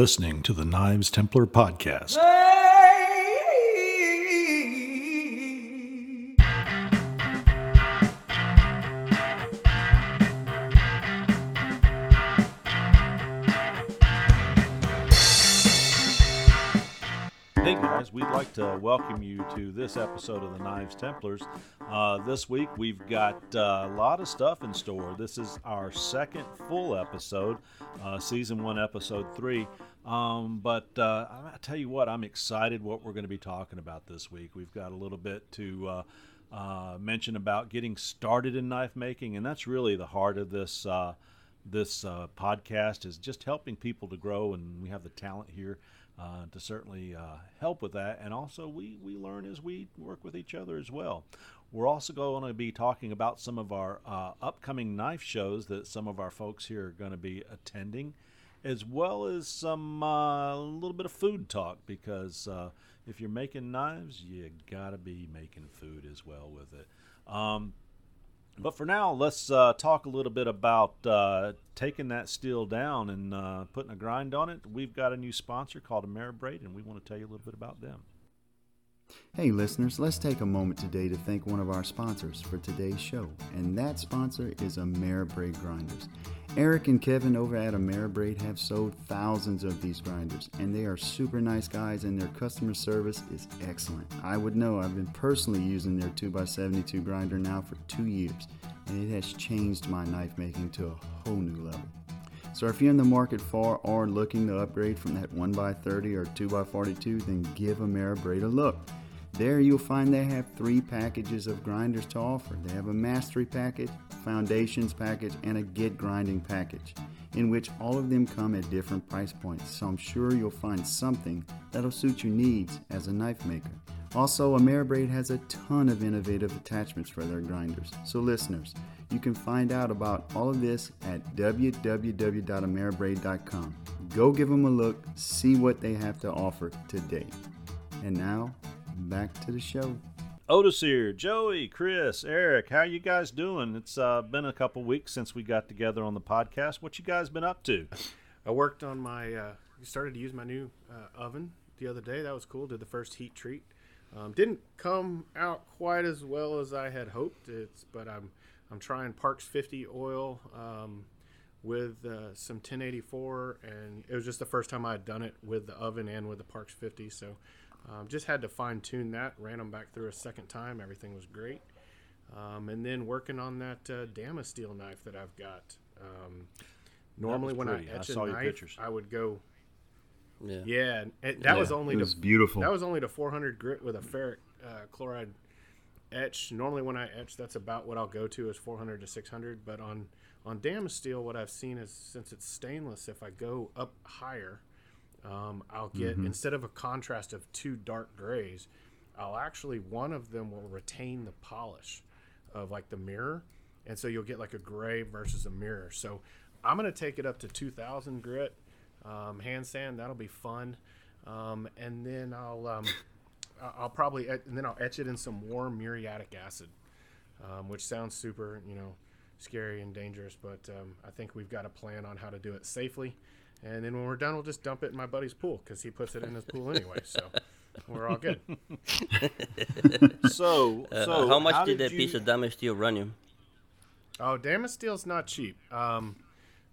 listening to the Knives Templar podcast. Hey guys, we'd like to welcome you to this episode of the Knives Templars. Uh, this week we've got uh, a lot of stuff in store. This is our second full episode, uh, season one, episode three. Um, but uh, I tell you what, I'm excited what we're going to be talking about this week. We've got a little bit to uh, uh, mention about getting started in knife making, and that's really the heart of this this podcast is just helping people to grow, and we have the talent here uh, to certainly uh, help with that. And also, we, we learn as we work with each other as well. We're also going to be talking about some of our uh, upcoming knife shows that some of our folks here are going to be attending, as well as some a uh, little bit of food talk because uh, if you're making knives, you got to be making food as well with it. Um, but for now, let's uh, talk a little bit about uh, taking that steel down and uh, putting a grind on it. We've got a new sponsor called Ameribrade, and we want to tell you a little bit about them. Hey, listeners, let's take a moment today to thank one of our sponsors for today's show, and that sponsor is Ameribrade Grinders. Eric and Kevin over at Ameribrade have sold thousands of these grinders, and they are super nice guys, and their customer service is excellent. I would know I've been personally using their 2x72 grinder now for two years, and it has changed my knife making to a whole new level. So if you're in the market for or looking to upgrade from that 1x30 or 2x42, then give Ameribrade a look. There you'll find they have three packages of grinders to offer. They have a mastery package, foundations package, and a get grinding package, in which all of them come at different price points. So I'm sure you'll find something that'll suit your needs as a knife maker. Also, Ameribrade has a ton of innovative attachments for their grinders. So listeners, you can find out about all of this at www.ameribrade.com. Go give them a look, see what they have to offer today. And now, back to the show. Otis here, Joey, Chris, Eric. How you guys doing? It's uh, been a couple weeks since we got together on the podcast. What you guys been up to? I worked on my. Uh, started to use my new uh, oven the other day. That was cool. Did the first heat treat. Um, didn't come out quite as well as I had hoped. It's but I'm I'm trying Parks 50 oil um, with uh, some 1084, and it was just the first time I had done it with the oven and with the Parks 50. So um, just had to fine tune that. Ran them back through a second time. Everything was great. Um, and then working on that uh, Damasteel knife that I've got. Um, normally, when I etch I a knife, I would go. Yeah, yeah. It, that yeah, was only it was beautiful. That was only to 400 grit with a ferric uh, chloride etch. Normally, when I etch, that's about what I'll go to is 400 to 600. But on on Damasteel, what I've seen is since it's stainless, if I go up higher, um, I'll get mm-hmm. instead of a contrast of two dark grays, I'll actually one of them will retain the polish of like the mirror, and so you'll get like a gray versus a mirror. So I'm gonna take it up to 2,000 grit um, hand sand. That'll be fun, um, and then I'll um, I'll probably and then I'll etch it in some warm muriatic acid, um, which sounds super you know scary and dangerous, but um, I think we've got a plan on how to do it safely. And then when we're done, we'll just dump it in my buddy's pool because he puts it in his pool anyway. So we're all good. so, uh, so how much how did, did that you... piece of Damasteel run you? Oh, Damasteel's not cheap. Um,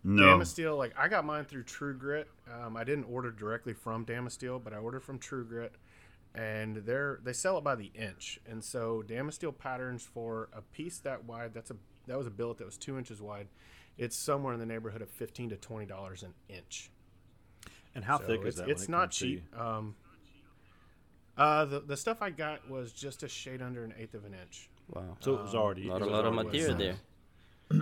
no. Damasteel, like I got mine through True Grit. Um, I didn't order directly from Damasteel, but I ordered from True Grit, and they're they sell it by the inch. And so Damasteel patterns for a piece that wide, that's a that was a billet that was two inches wide it's somewhere in the neighborhood of fifteen to twenty dollars an inch. And how so thick is that? It's not cheap. Um, uh, the the stuff I got was just a shade under an eighth of an inch. Wow! So it was already not a lot of material there.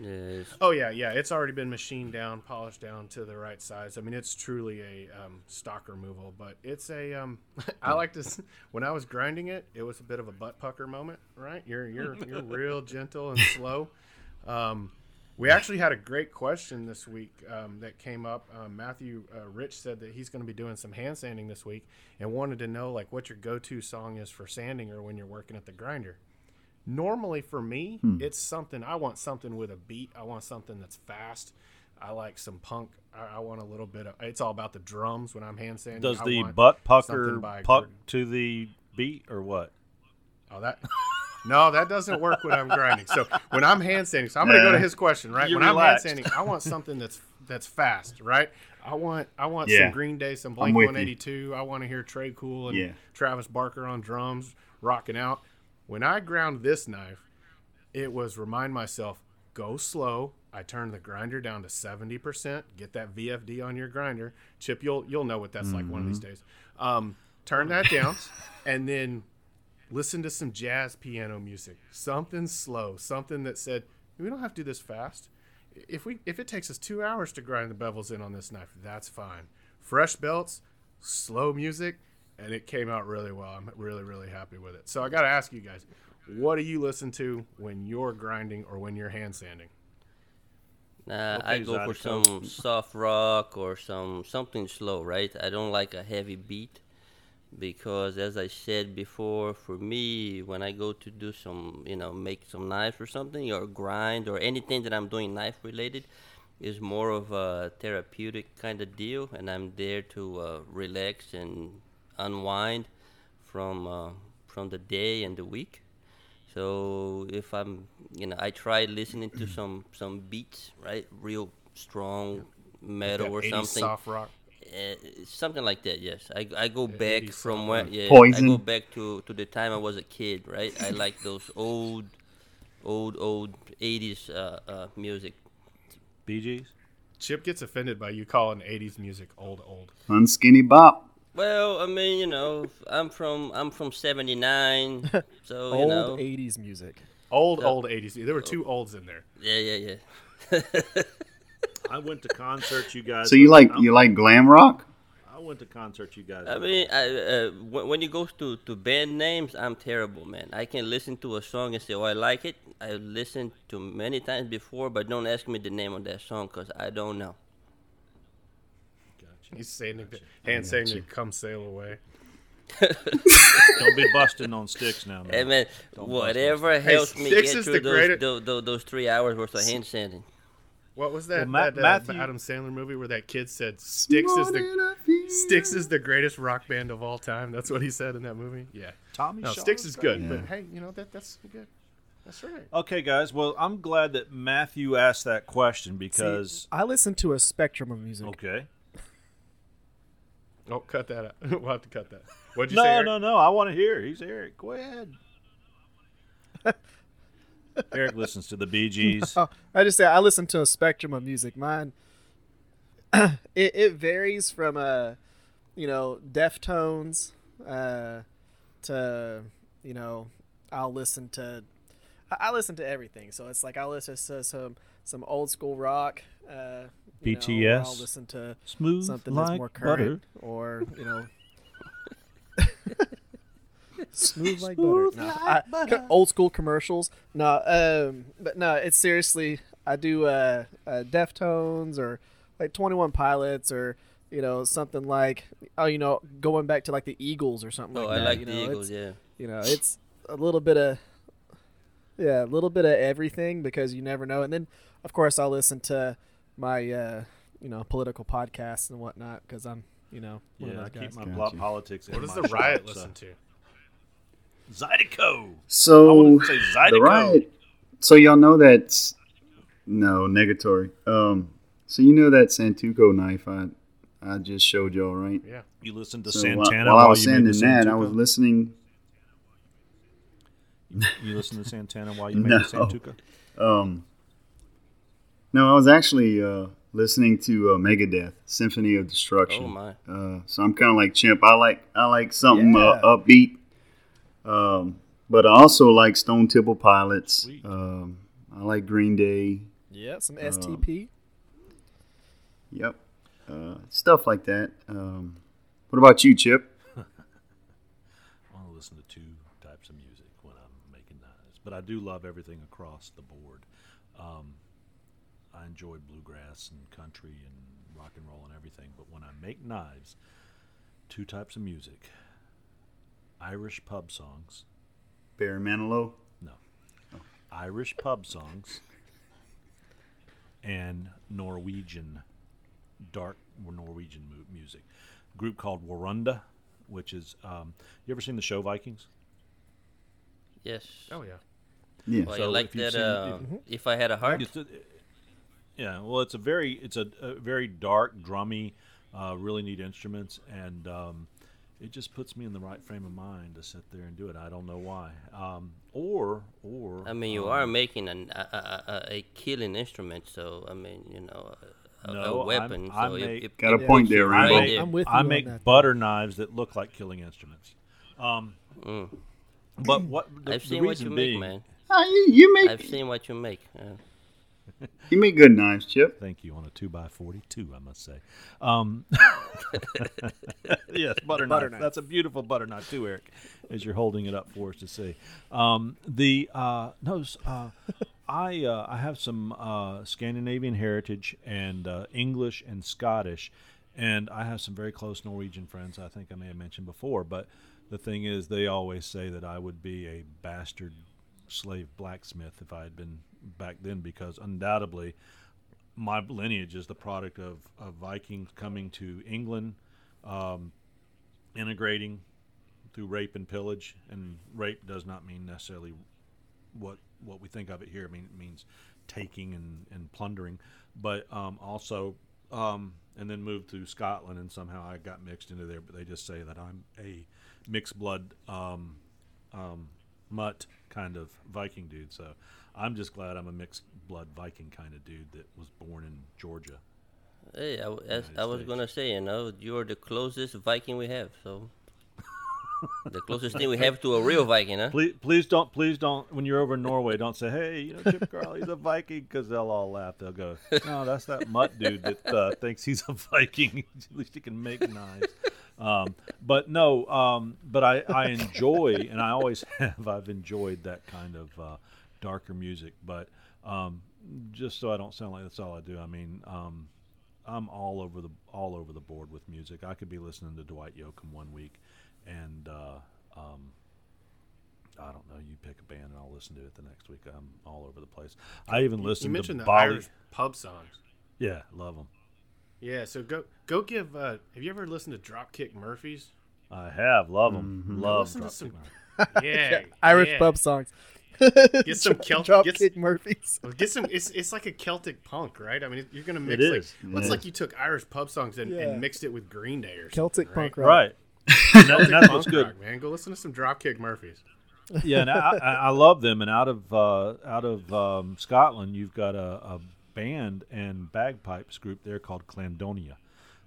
yes. Oh yeah, yeah. It's already been machined down, polished down to the right size. I mean, it's truly a um, stock removal, but it's a. Um, I like to. When I was grinding it, it was a bit of a butt pucker moment, right? You're you're you're real gentle and slow. Um, we actually had a great question this week um, that came up. Um, Matthew uh, Rich said that he's going to be doing some hand sanding this week and wanted to know like what your go-to song is for sanding or when you're working at the grinder. Normally for me, hmm. it's something I want something with a beat. I want something that's fast. I like some punk. I, I want a little bit of. It's all about the drums when I'm hand sanding. Does the butt pucker puck Gordon. to the beat or what? Oh, that. No, that doesn't work when I'm grinding. So when I'm hand sanding, so I'm going to go to his question, right? You when relaxed. I'm hand sanding, I want something that's that's fast, right? I want I want Yeah. some Green Day, some Blink with you. 182. I want to hear Tré Cool and Yeah. Travis Barker on drums rocking out. When I ground this knife, it was remind myself go slow. I turn the grinder down to 70%. Get that VFD on your grinder. Chip, you'll you'll know what that's like one of these Mm-hmm. days. Um, turn that down and then listen to some jazz piano music. Something slow, something that said, we don't have to do this fast. If we if it takes us 2 hours to grind the bevels in on this knife, that's fine. Fresh belts, slow music, and it came out really well. I'm really really happy with it. So I got to ask you guys, what do you listen to when you're grinding or when you're hand sanding? Nah, I go for some soft rock or some something slow, right? I don't like a heavy beat because, as I said before, for me, when I go to do some, you know, make some knives or something, or grind or anything that I'm doing knife related, is more of a therapeutic kind of deal, and I'm there to uh, relax and unwind from uh, from the day and the week. So if I'm, you know, I try listening to some some beats, right, real strong metal or something, soft rock. Uh, something like that. Yes, I, I go back from soft where rock. yeah, I go back to to the time I was a kid, right? I like those old, old, old '80s uh, uh, music. Bee Gees? Chip gets offended by you calling 80s music old old. Unskinny bop. Well, I mean, you know, I'm from I'm from '79, so you Old know, 80s music. Old Yeah. old 80s. There were two olds in there. yeah, yeah, yeah. I went to concerts you guys. So you like I'm- you like glam rock? I went to concerts you guys. I mean, I, uh, when, when it goes to, to band names, I'm terrible, man. I can listen to a song and say, "Oh, I like it." I listened to many times before, but don't ask me the name of that song because I don't know. Gotcha. He's saying to, hand saying to come sail away. Don't be busting on Styx now. man. Hey, man. man, Don't whatever helps me get is through the those, greatest- those, those, those three hours worth of hand sanding. What was that, Well, Ma- that uh, Matthew- Adam Sandler movie where that kid said Styx is the Styx is the greatest rock band of all time? That's what he said in that movie. Yeah. Tommy No, Shaw Styx is good, Yeah. but hey, you know that that's good. That's right. Okay, guys. Well, I'm glad that Matthew asked that question because. See, I listen to a spectrum of music. okay. Oh, cut that out. we'll have to cut that. What'd you say? No, no, no. I want to hear. He's Eric. Go ahead. Eric listens to the Bee Gees. Oh, I just say I listen to a spectrum of music. Mine, it, it varies from uh, you know, Deftones, uh, to you know, I'll listen to, I, I listen to everything. So it's like I'll listen to some some old school rock. Uh, you know, I'll listen to Smooth something like that's more butter. or you know. Smooth like Smooth butter. No, like I- butter. old school commercials. No, um, but no, it's seriously. I do uh, uh, Deftones or like Twenty One Pilots or you know something like oh you know going back to like the Eagles or something Oh, like I that. like you the know, Eagles. it's- Yeah. You know, it's a little bit of yeah, a little bit of everything because you never know. And then of course I'll listen to my uh, you know political podcasts and whatnot because I'm you know one Yeah, I of those keep my Gotcha. plot politics. What does the riot shop, so- listen to? Zydeco. So say Zydeco. the riot. So y'all know that's no negatory. Um, so you know that Santoku knife I I just showed y'all, right? Yeah. You listen to So Santana while, I was you made the sending that, I was listening. You listen to Santana while you made the No. Santoku? Um, no, I was actually uh, listening to uh, Megadeth, Symphony of Destruction. Oh my. Uh, so I'm kind of like Chimp. I like I like something uh, Yeah. upbeat, um, but I also like Stone Temple Pilots. Um, I like Green Day. Yeah, some STP. Yep, uh, stuff like that. Um, what about you, Chip? I want to listen to two types of music when I'm making knives, but I do love everything across the board. Um, I enjoy bluegrass and country and rock and roll and everything, but when I make knives, two types of music: Irish pub songs, Barry Manilow. no, Irish pub songs, and Norwegian, dark Norwegian mu- music. A group called Wardruna, which is um, you ever seen the show Vikings? Yes. Oh yeah. Yeah. Well, So you like if that? seen- Uh, if I had a heart. It's a- yeah, well, it's a very it's a, a very dark, drummy, uh, really neat instruments, and um, it just puts me in the right frame of mind to sit there and do it. I don't know why. Um, or or I mean, you um, are making an, a, a, a, a killing instrument, so I mean, you know, a, a- No, a I'm- weapon. I so it- make- it- Got a point puts you there, I Rambo. right make. I'm with I you on make that. butter knives that look like killing instruments. Um, Mm. but what the, I've the seen what you being, make, man. Ah, you, you make I've seen what you make. Uh, you make good knives, Chip. Thank you on a two by forty-two, I must say. Um, yes, butter, Butter knife. knife. That's a beautiful butter knife too, Eric, as you're holding it up for us to see. Um, the uh, no, uh, I uh, I have some uh, Scandinavian heritage and uh, English and Scottish, and I have some very close Norwegian friends. I think I may have mentioned before, but the thing is, they always say that I would be a bastard slave blacksmith if I had been back then, because undoubtedly my lineage is the product of, of Vikings coming to England, um, integrating through rape and pillage. And rape does not mean necessarily what what we think of it here. I mean, it means taking and, and plundering, but um, also um, and then moved to Scotland, and somehow I got mixed into there. But they just say that I'm a mixed blood um, um, mutt kind of Viking dude. So I'm just glad I'm a mixed blood Viking kind of dude that was born in Georgia. hey, I, w- as I was States. gonna say, you know, you're the closest Viking we have. So the closest thing we have to a real Viking, huh? Please, please don't, please don't. When you're over in Norway, don't say, "Hey, you know, Chip Carley's a Viking," because they'll all laugh. They'll go, "No, that's that mutt dude that uh, thinks he's a Viking. At least he can make knives." Um, but no, um, but I, I enjoy, and I always have. I've enjoyed that kind of uh, darker music. But um, just so I don't sound like that's all I do. I mean, um, I'm all over the all over the board with music. I could be listening to Dwight Yoakam one week, and uh, um, I don't know. You pick a band, and I'll listen to it the next week. I'm all over the place. I even You listen mentioned to the Bolly. Irish pub songs. Yeah, love them. Yeah, so go go give. Uh, have you ever listened to Dropkick Murphys? I have love them. Love Listen to Dropkick some- Murphys. Yeah, Irish yeah. pub songs. Get some Celt- Dropkick get- Murphys. Get some. It's, it's like a Celtic punk, right? I mean, you're gonna mix. is. Like, well, it's Yeah. like you took Irish pub songs and, Yeah. and mixed it with Green Day or Celtic something, punk rock. Right. And that- and that's what's Punk good. rock, man. Go listen to some Dropkick Murphys. yeah, and I, I I love them. And out of uh, out of um, Scotland, you've got a, a band and bagpipes group there called Clanadonia.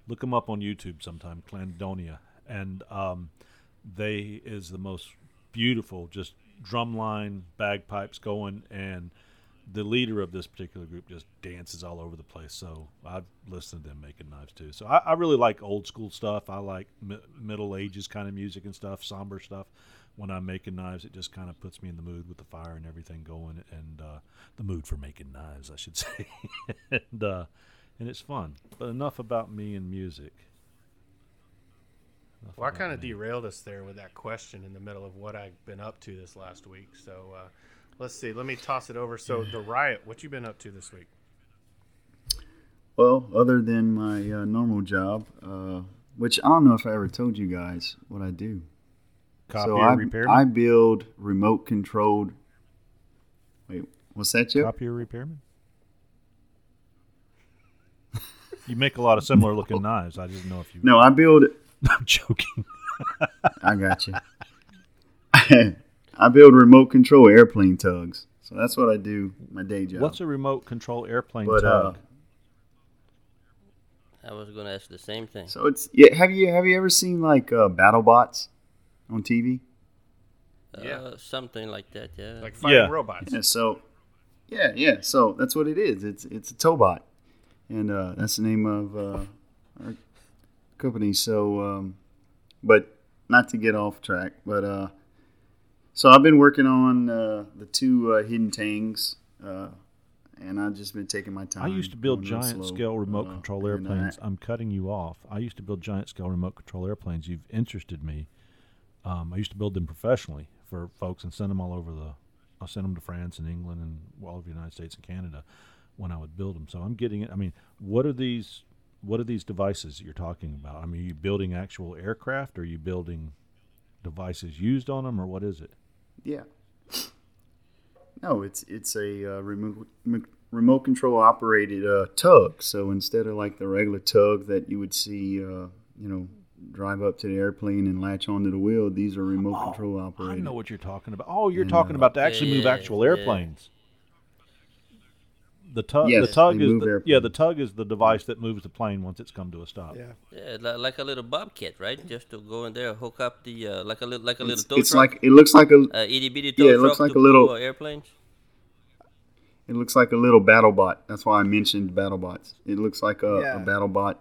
Look them up on YouTube sometime, Clanadonia, and um, they is the most beautiful, just drumline bagpipes going, and the leader of this particular group just dances all over the place. So I've listened to them making knives too. So I, I really like old school stuff. I like mi- Middle Ages kind of music and stuff, somber stuff. When I'm making knives, it just kind of puts me in the mood with the fire and everything going, and uh, the mood for making knives, I should say. and uh, and it's fun. But enough about me and music. Enough Well, I kind of derailed us there with that question in the middle of what I've been up to this last week. So uh, let's see. Let me toss it over. So the riot. What you been up to this week? Well, other than my uh, normal job, uh, which I don't know if I ever told you guys what I do. Copier so I, repairman. I build remote controlled. Wait, what's that, Chip? Copier repairman. you make a lot of similar looking knives. I didn't know if you. No, I build. I'm joking. I got you. I build remote control airplane tugs. So that's what I do. My day job. What's a remote control airplane But, uh, tug? I was gonna ask the same thing. So it's yeah. Have you have you ever seen like uh, BattleBots on TV? Yeah. Uh, something like that, yeah. Like fighting Yeah. robots. Yeah. So yeah, yeah. So that's what it is. It's it's a Tobot, and uh, that's the name of uh, our company. So, um, but not to get off track, but uh, so I've been working on uh, the two uh, hidden tangs. Uh, and I've just been taking my time. I used to build giant scale remote Uh, control airplanes. I'm cutting you off. I used to build giant scale remote control airplanes. You've interested me. Um, I used to build them professionally for folks and send them all over the. I sent them to France and England and all over the United States and Canada. when I would build them. So I'm getting it. I mean, what are these? What are these devices that you're talking about? I mean, are you building actual aircraft? Or are you building devices used on them, or what is it? Yeah. No, it's it's a uh, remote remote control operated uh, tug. So instead of like the regular tug that you would see, uh, you know, drive up to the airplane and latch onto the wheel, these are remote control operated. I operated. know what you're talking about. Oh, you're And, talking uh, about to actually move Yeah, actual yeah. airplanes. The tug, Yes, the tug is move the, yeah, the tug is the device that moves the plane once it's come to a stop. Yeah. Yeah, like a little bobcat, right? Just to go in there, hook up the uh, like a little like a little It's, tow it's truck, like it looks like a uh, itty bitty tow Yeah, it truck looks like to a little- pull, uh, airplanes. it looks like a little battle bot. That's why I mentioned battle bots. It looks like a, Yeah. a battle bot.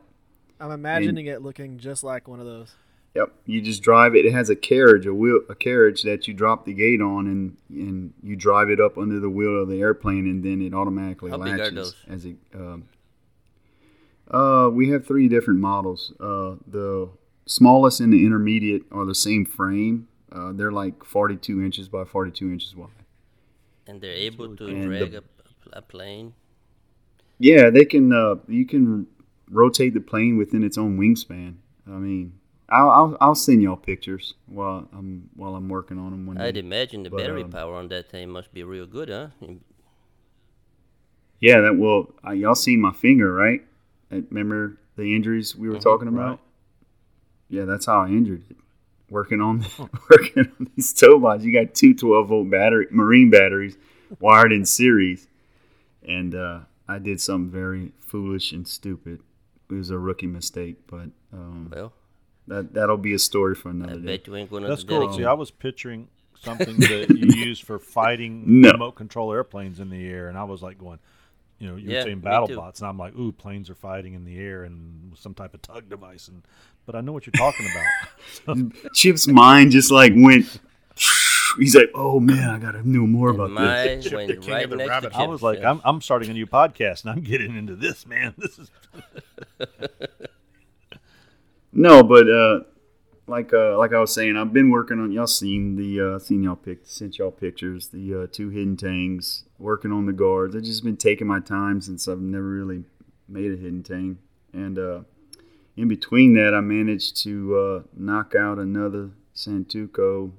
I'm imagining it looking just like one of those. Yep, you just drive it. It has a carriage, a wheel, a carriage that you drop the gate on, and and you drive it up under the wheel of the airplane, and then it automatically How big are latches those? as it. Um, uh, we have three different models. Uh, the smallest and the intermediate are the same frame. Uh, they're like 42 inches by 42 inches wide. and they're able to And drag the- a, a plane. Yeah, they can. Uh, you can rotate the plane within its own wingspan. I mean, I'll I'll, I'll send y'all pictures while I'm while I'm working on them. One I'd day. imagine the But, battery um, power on that thing must be real good, huh? Yeah, that well, uh, y'all seen my finger, right? Remember the injuries we were Mhm, talking about? right. Yeah, that's how I injured it. Working on working on these tow bots. You got two 12 volt battery marine batteries wired in series, and uh, I did something very foolish and stupid. It was a rookie mistake, but um, Well, that that'll be a story for I another day. bet you ain't gonna. That's dedicate- cool. See, I was picturing something that you use for fighting No. remote control airplanes in the air, and I was like going, you know, you Yeah, saying me battle too. bots, and I'm like, ooh, planes are fighting in the air and some type of tug device, and but I know what you're talking about. Chip's mind just like went. He's like, "Oh man, I gotta know more about my this." Chip went the king right of the next rabbit to I was like. I'm, I'm starting a new podcast, and I'm getting into this, man. This is No, but uh, like uh, like I was saying, I've been working on. Y'all seen the uh, seen y'all pic sent y'all pictures. The uh, two hidden tangs. Working on the guards. I've just been taking my time since I've never really made a hidden tang. And uh, in between that, I managed to uh, knock out another Santoku,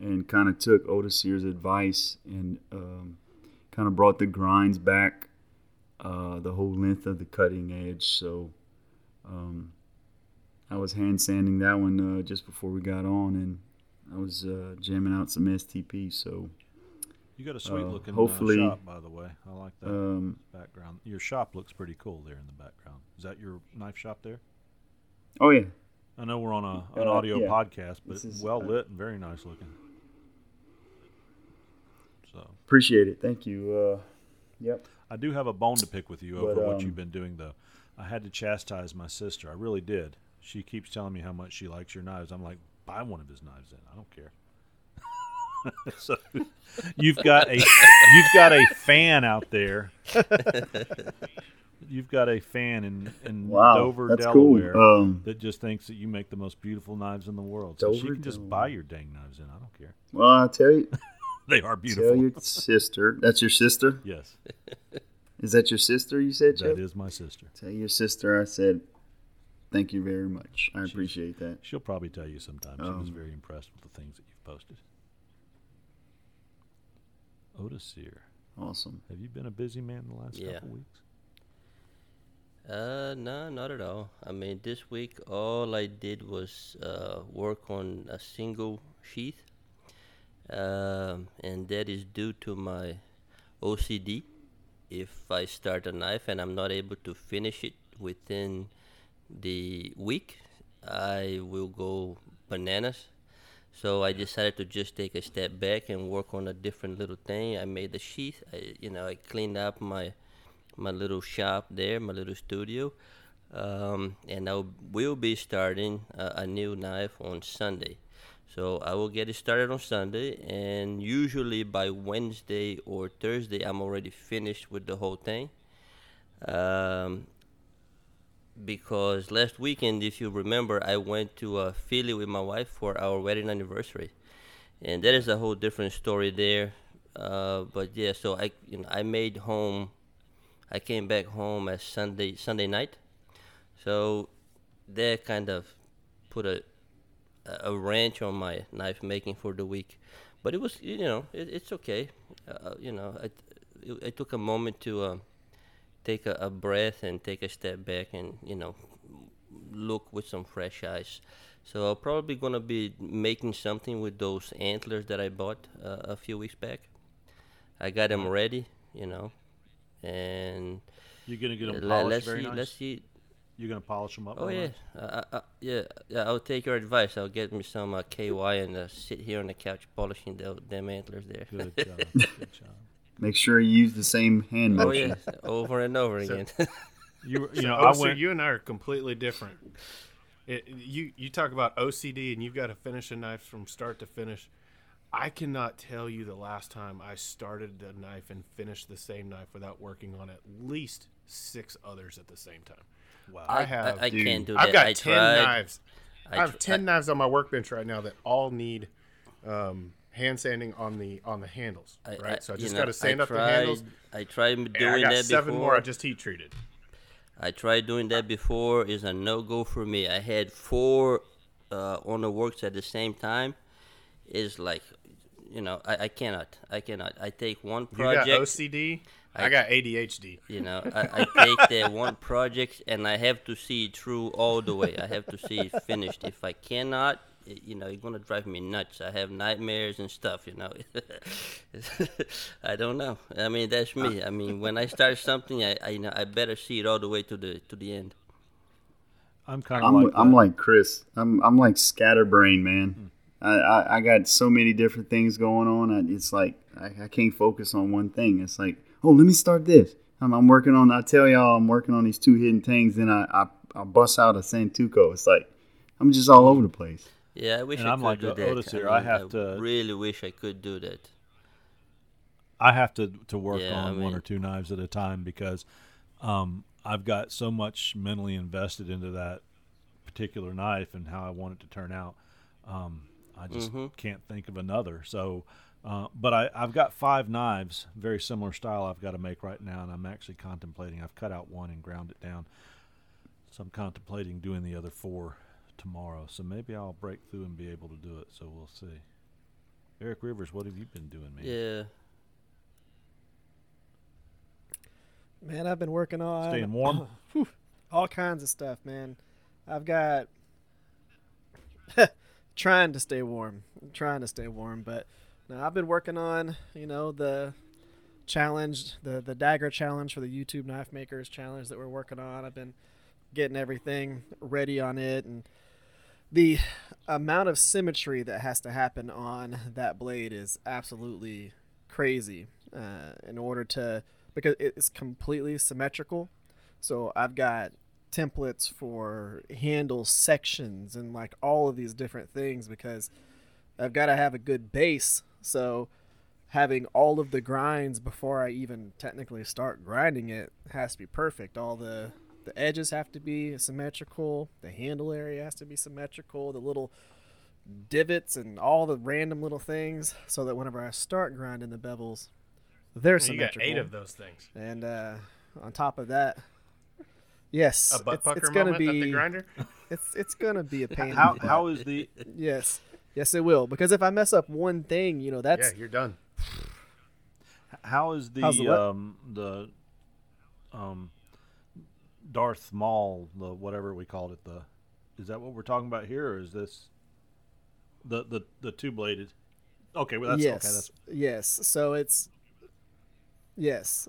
and kind of took Otisier's advice and um, kind of brought the grinds back, uh, the whole length of the cutting edge. So. Um, I was hand sanding that one uh, just before we got on, and I was uh, jamming out some STP. So you got a sweet Uh, looking hopefully- uh, shop, by the way. I like that um, background. Your shop looks pretty cool there in the background. Is that your knife shop there? oh yeah, I know we're on a, an Uh, audio yeah. podcast, but is, well lit and very nice looking. So appreciate it. Thank you. Uh, yep. I do have a bone to pick with you over But, what um, you've been doing, though. I had to chastise my sister. I really did. She keeps telling me how much she likes your knives. I'm like, buy one of his knives then. I don't care. so you've got a you've got a fan out there. you've got a fan in in Wow, Dover, Delaware, cool. Um, that just thinks that you make the most beautiful knives in the world. So she can just Delaware. buy your dang knives in. I don't care. well, I tell you, They are tell beautiful. your sister. That's your sister. yes, Is that your sister? You said, Chip? that is my sister. Tell your sister I said, thank you very much. I appreciate that. She'll probably tell you sometime. She was Um, very impressed with the things that you've posted. Otis Sear, Awesome. have you been a busy man the last Yeah. couple weeks? Uh, no, not at all. I mean, this week all I did was uh, work on a single sheath, um, and that is due to my OCD. If I start a knife and I'm not able to finish it within the week, I will go bananas. So I decided to just take a step back and work on a different little thing. I made the sheath. I, you know, I cleaned up my my little shop there, my little studio, um, and I will be starting a, a new knife on Sunday. So I will get it started on Sunday, and usually by Wednesday or Thursday, I'm already finished with the whole thing. Um, because last weekend, if you remember, I went to uh, Philly with my wife for our wedding anniversary, and that is a whole different story there. Uh, but yeah, so I, you know, I made home I came back home as Sunday Sunday night, so that kind of put a a wrench on my knife making for the week. But it was you know it, it's okay. Uh, you know I, I took a moment to uh, take a, a breath and take a step back and you know look with some fresh eyes. So I'm probably gonna be making something with those antlers that I bought uh, a few weeks back. I got them ready, you know, and You're gonna get them polished let's very see, nice. let's see. You're gonna polish them up. Oh yeah, uh, uh, yeah, yeah. I'll take your advice. I'll get me some uh, KY and uh, sit here on the couch polishing the, them antlers there. Good job. Good job. Make sure you use the same hand oh motion. yeah, over and over So- again. You, you know, oh, I so you and I are completely different. It, you you talk about OCD and you've got to finish a knife from start to finish. I cannot tell you the last time I started the knife and finished the same knife without working on at least six others at the same time. Wow. I have. I, I dude. can't do that. I've got I ten tried. knives. I, I have tr- ten I- knives on my workbench right now that all need um, hand sanding on the on the handles. I, right, so I just got to sand I up tried, the handles. I tried And I doing got that seven before. more. I just heat treated. I tried doing that before. Is a no go for me. I had four uh, on the works at the same time. Is like, you know, I, I cannot. I cannot. I take one project. You project. got OCD. I, I- got ADHD. You know, I, I take that one project and I have to see it through all the way. I have to see it finished. If I cannot, it, you know, you're gonna drive me nuts. I have nightmares and stuff. You know, I don't know. I mean, that's me. I mean, when I start something, I, I you know I better see it all the way to the to the end. I'm kind of I'm like. I'm like Chris. I'm I'm like scatterbrain, man. Hmm. I, I I got so many different things going on. I, it's like I, I can't focus on one thing. It's like, oh, let me start this. I'm, I'm working on. I tell y'all, I'm working on these two hidden things. Then I I, I bust out a Santoku. It's like I'm just all over the place. Yeah, I wish And I I'm could like, do that. Otis here, I mean, have to- Really wish I could do that. I have to to work Yeah, on I one or two knives at a time because um, I've got so much mentally invested into that particular knife and how I want it to turn out. Um, I just Mhm. can't think of another. So, uh, but I, I've got five knives, very similar style. I've got to make right now, and I'm actually contemplating. I've cut out one and ground it down, so I'm contemplating doing the other four tomorrow. So maybe I'll break through and be able to do it. So we'll see. Eric Rivers, what have you been doing, man? Yeah. Man, I've been working on Staying warm. all kinds of stuff, man. I've got trying to stay warm, trying to stay warm, but no, I've been working on, you know, the challenge, the the dagger challenge for the YouTube knife makers challenge that we're working on. I've been getting everything ready on it and the amount of symmetry that has to happen on that blade is absolutely crazy uh, in order to because it's completely symmetrical so i've got templates for handle sections and like all of these different things because i've got to have a good base so having all of the grinds before i even technically start grinding it has to be perfect all the the edges have to be symmetrical the handle area has to be symmetrical the little divots and all the random little things so that whenever i start grinding the bevels they're You got symmetrical eight of those things. and uh, on top of that yes A butt it's, pucker it's gonna moment be at the grinder. it's it's gonna be a pain How how is the yes yes it will because if i mess up one thing you know that's yeah, you're done. How is the, the um the um Darth Maul the whatever we called it the is that what we're talking about here or is this the the the two bladed? Okay, well that's yes okay. That's yes so it's yes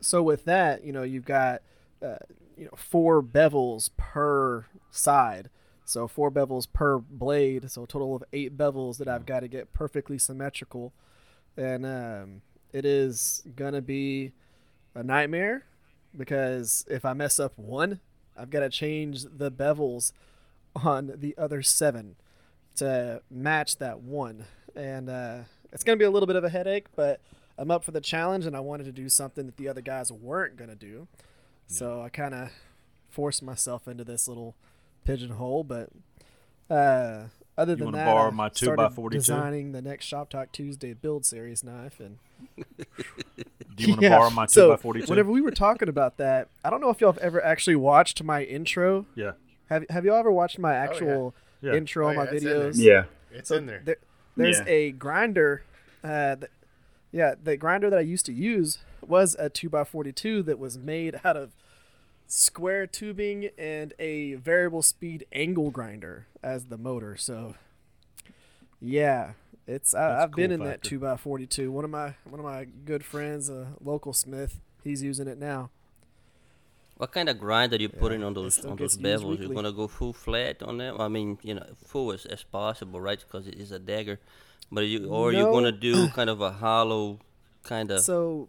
so with that you know you've got uh, you know four bevels per side so four bevels per blade so a total of eight bevels that i've got to get perfectly symmetrical. And um, it is gonna be a nightmare because if i mess up one i've got to change the bevels on the other seven to match that one. And uh, it's gonna be a little bit of a headache but i'm up for the challenge and i wanted to do something that the other guys weren't gonna do. So i kind of forced myself into this little pigeonhole but uh, other You than wanna that borrow I my 2 started by 42? designing the next shop talk tuesday build series knife and Do you want to borrow my two so by forty two? whenever we were talking about that, I don't know if y'all have ever actually watched my intro. Yeah. Have Have y'all ever watched my actual Yeah. intro Oh, on my yeah, it's in videos? Yeah. It's in there. There, there's Yeah. a grinder. Uh, that, yeah, the grinder that I used to use was a two x forty two that was made out of square tubing and a variable speed angle grinder as the motor. So, yeah, it's I, That's I've been cool in that two x forty two. One of my one of my good friends, a local smith, he's using it now. What kind of grind are you putting on those on those bevels? You're gonna go full flat on them. I mean, you know, full as, as possible, right? Because it is a dagger. But you or you're No. gonna do kind of a hollow, kind of, So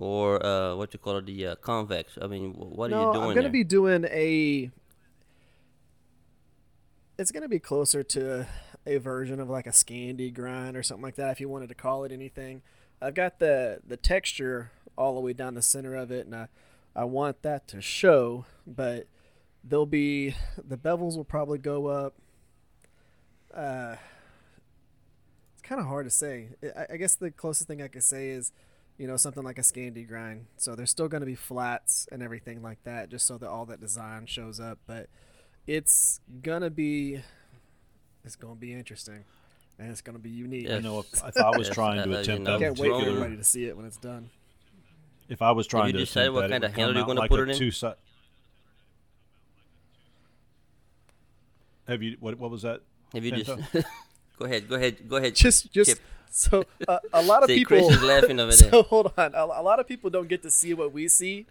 or uh, what you call it, the uh, convex. I mean, wh- what no, are you doing I'm gonna be doing a. It's gonna be closer to a version of like a Scandi grind or something like that, if you wanted to call it anything. I've got the the texture all the way down the center of it, and I I want that to show, but there'll be the bevels will probably go up. Uh, it's kind of hard to say. I, I guess the closest thing I could say is you know, something like a Scandi grind. So there's still going to be flats and everything like that, just so that all that design shows up. But it's gonna be, it's gonna be interesting, and it's gonna be unique. Yeah. I know if, if I was Yes, trying uh, to you attempt know, that Can't wait for particular, everybody to see it when it's done. if I was trying you to decide attempt what that, kind it of handle you're out gonna like put a it in? two si- Have you what? What was that? Have you just go ahead, go ahead, go ahead. Just, just Kip. so uh, a lot of See, people. Chris is laughing over there. So hold on, a, a lot of people don't get to see what we see.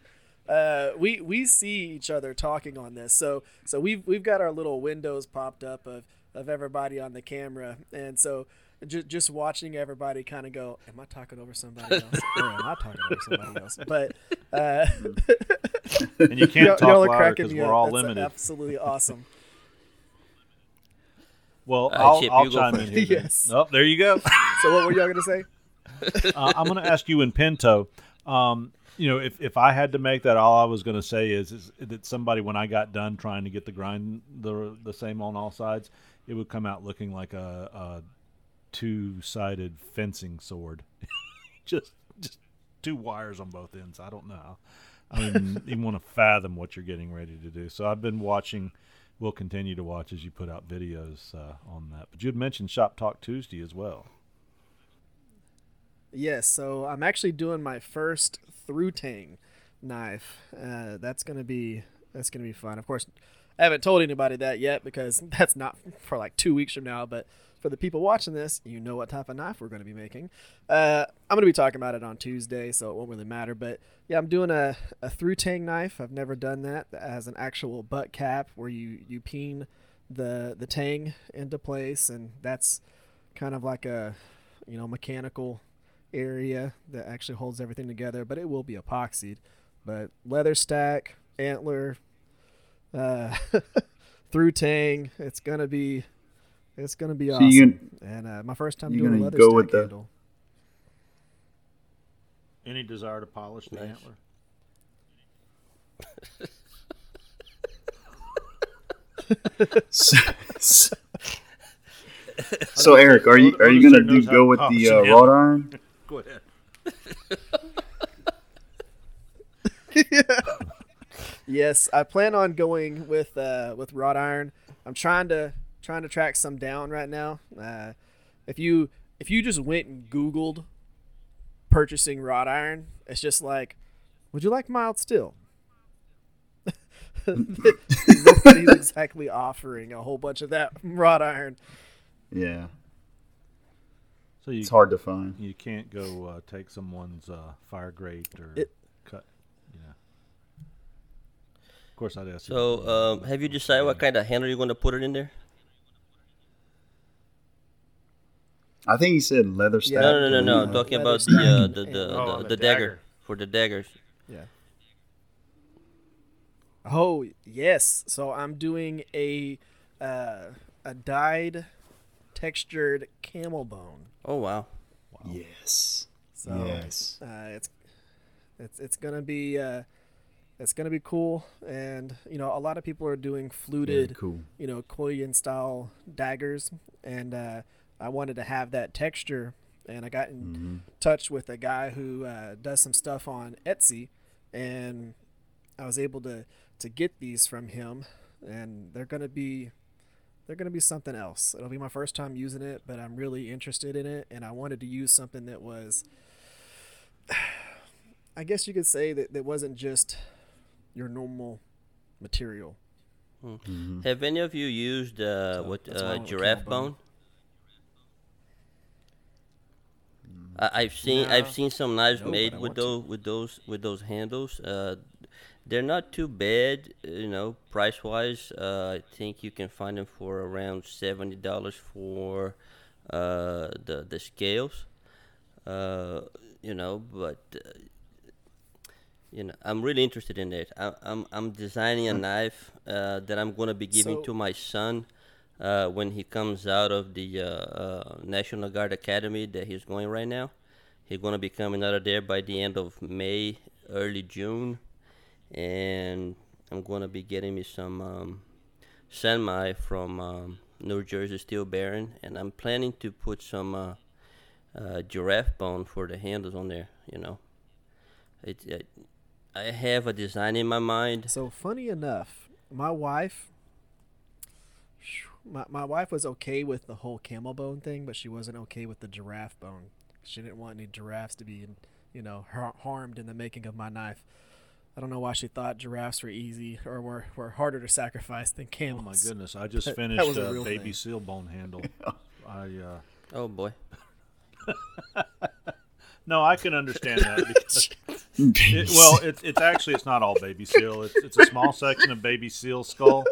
Uh, we we see each other talking on this. So so we've we've got our little windows popped up of of everybody on the camera, and so ju- just watching everybody kind of go, "Am I talking over somebody else? or am I talking over somebody else?" But uh, And you can't y'all, talk y'all are louder because we're up. all That's limited. absolutely awesome. Well, All right, I'll, Chip, I'll you go chime in here. then. Yes. Oh, there you go. So what were y'all gonna say? uh, I'm going to ask you in Pinto. Um, you know, if, if I had to make that, all I was going to say is, is that somebody, when I got done trying to get the grind the the same on all sides, it would come out looking like a, a two sided fencing sword, just just two wires on both ends. I don't know. I don't even, even want to fathom what you're getting ready to do. So I've been watching. We'll continue to watch as you put out videos uh, on that. But you had mentioned Shop Talk Tuesday as well. Yes, so I'm actually doing my first through tang knife. Uh, that's gonna be that's gonna be fun. Of course, I haven't told anybody that yet because that's not for like two weeks from now. But for the people watching this, you know what type of knife we're gonna be making. Uh, I'm gonna be talking about it on Tuesday, so it won't really matter. But yeah, I'm doing a, a through tang knife. I've never done that has an actual butt cap where you you peen the the tang into place, and that's kind of like a you know mechanical area that actually holds everything together, but it will be epoxied. But leather stack, antler, uh, through tang, it's gonna be, it's gonna be So awesome. you gonna- and uh, my first time doing a gonna leather go stack with the- handle. Any desire to polish the Nice. antler? so, so- so, Eric, are you are you gonna do go with the an uh, wrought iron? Go ahead. Yes, I plan on going with uh, with wrought iron. I'm trying to trying to track some down right now. Uh, if you if you just went and Googled purchasing wrought iron, it's just like, would you like mild steel? Nobody's exactly offering a whole bunch of that wrought iron. Yeah, So you it's hard to find. you can't go uh, take someone's uh, fire grate or It- cut. Yeah. Of course, I'd ask. you So, for- um, have you decided what kind of handle you're going to put it in there? I think he said leather stack. No, no, no, no, no. talking leather about the uh, the the, Oh, the, the the dagger. dagger. for the daggers. Yeah. Oh yes, so I'm doing a uh, a dyed textured camel bone. Oh wow. Wow. Yes. So yes. uh, it's it's it's gonna be uh, it's gonna be cool, and you know a lot of people are doing Very fluted, cool. you know, Korean style daggers, and uh, I wanted to have that texture and I got in touch with a guy who uh, does some stuff on Etsy, and I was able to to get these from him, and they're gonna be they're gonna be something else. It'll be my first time using it, but I'm really interested in it, and I wanted to use something that was, I guess you could say that that wasn't just your normal material. Have any of you used uh, what that's why I uh, giraffe bone. bone? I, I've seen I've seen some knives No, made with to. those with those with those handles. Uh, they're not too bad, you know, price wise. Uh, I think you can find them for around seventy dollars for uh, the the scales. Uh, you know, but uh, you know, I'm really interested in it. I, I'm I'm designing a knife uh, that I'm gonna be giving So- to my son uh, when he comes out of the uh, uh, National Guard Academy that he's going right now. He's gonna be coming out of there by the end of May, early June, and I'm gonna be getting me some um, semi from um, New Jersey Steel Baron, and I'm planning to put some uh, uh, giraffe bone for the handles on there. You know, it, it I have a design in my mind. So funny enough, my wife, my my wife was okay with the whole camel bone thing, but she wasn't okay with the giraffe bone. She didn't want any giraffes to be, you know, har- harmed in the making of my knife. I don't know why she thought giraffes were easy or were, were harder to sacrifice than camels. Oh my goodness! I just That- that finished was a a baby thing. seal bone handle. I uh, Oh boy. no, I can understand that because it, well, it's it's actually it's not all baby seal. It's it's a small section of baby seal skull,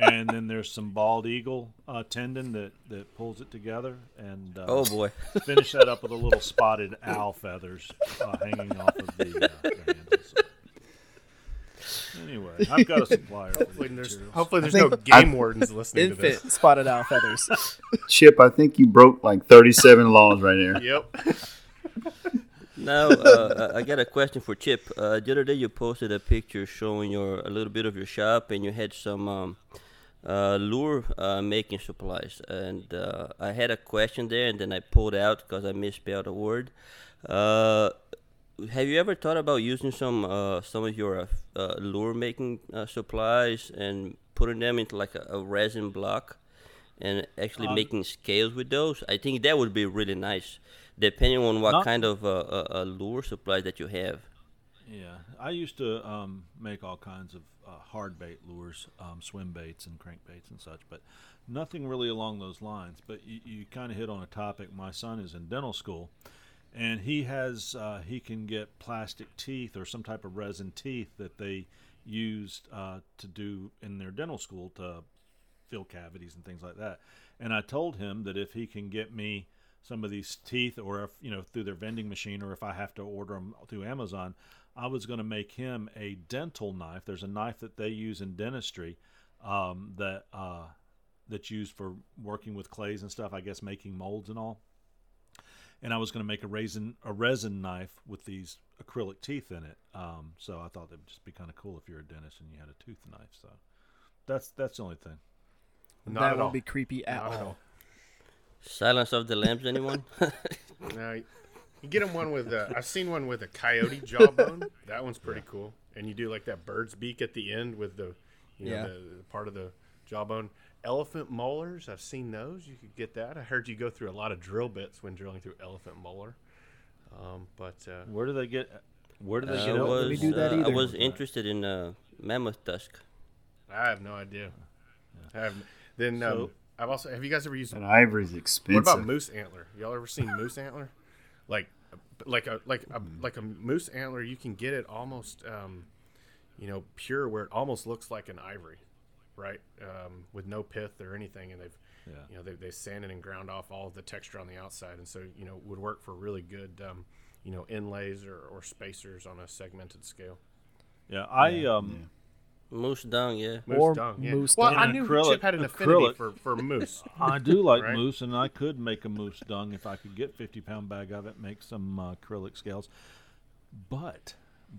and then there's some bald eagle uh, tendon that that pulls it together, and uh, Oh boy. finish that up with a little spotted owl feathers uh, hanging off of the, uh, the handle. So. Anyway, I've got a supplier. For Hopefully there's, hopefully there's no game wardens listening to Infant this. spotted owl feathers. Chip, I think you broke like 37 laws right there. Yep. Now, uh, I I got a question for Chip. Uh, the other day, you posted a picture showing your a little bit of your shop, and you had some um, uh, lure uh, making supplies. And uh, I had a question there, and then I pulled out because I misspelled a word. Uh, have you ever thought about using some uh, some of your uh, uh, lure making uh, supplies and putting them into like a, a resin block? and actually Um, making scales with those. I think that would be really nice, depending on what Not- kind of uh, uh, uh, lure supply that you have. Yeah, I used to um, make all kinds of uh, hard bait lures, um, swim baits and crankbaits and such, but nothing really along those lines. But you, you kind of hit on a topic. My son is in dental school, and he has uh, he can get plastic teeth or some type of resin teeth that they used uh, to do in their dental school to fill cavities and things like that. And I told him that if he can get me some of these teeth, or if you know through their vending machine, or if I have to order them through Amazon, I was going to make him a dental knife. There's a knife that they use in dentistry um, that uh, that's used for working with clays and stuff. I guess making molds and all. And I was going to make a resin a resin knife with these acrylic teeth in it. Um, so I thought it would just be kind of cool if you're a dentist and you had a tooth knife. So that's that's the only thing. Not that at would be creepy at Not at all. all. Silence of the Lambs, anyone? No, you you get them one with. Uh, I've seen one with a coyote jawbone. That one's pretty cool. And you do like that bird's beak at the end with the, you know, Yeah. the, the part of the jawbone. Elephant molars. I've seen those. You could get that. I heard you go through a lot of drill bits when drilling through elephant molar. Um, but uh, Where do they get? Where do they I get? let was, do that uh, I was interested in uh, mammoth tusk. I have no idea. I have. Then um, I've also. Have you guys ever used And ivory's expensive? What about moose antler? Y'all ever seen moose antler? Like, like a like a like a moose antler, you can get it almost, um, you know, pure where it almost looks like an ivory, right? Um, with no pith or anything, and they've, Yeah. you know, they they sanded and ground off all of the texture on the outside, and so you know would work for really good, um, you know, inlays or, or spacers on a segmented scale. Yeah, I um. Moose dung, yeah. Moose Or dung, yeah. moose well, dung. I knew acrylic- Chip had an affinity acrylic. for, for moose. I do like Right? moose, and I could make a moose dung if I could get fifty pound bag of it, make some uh, acrylic scales. But,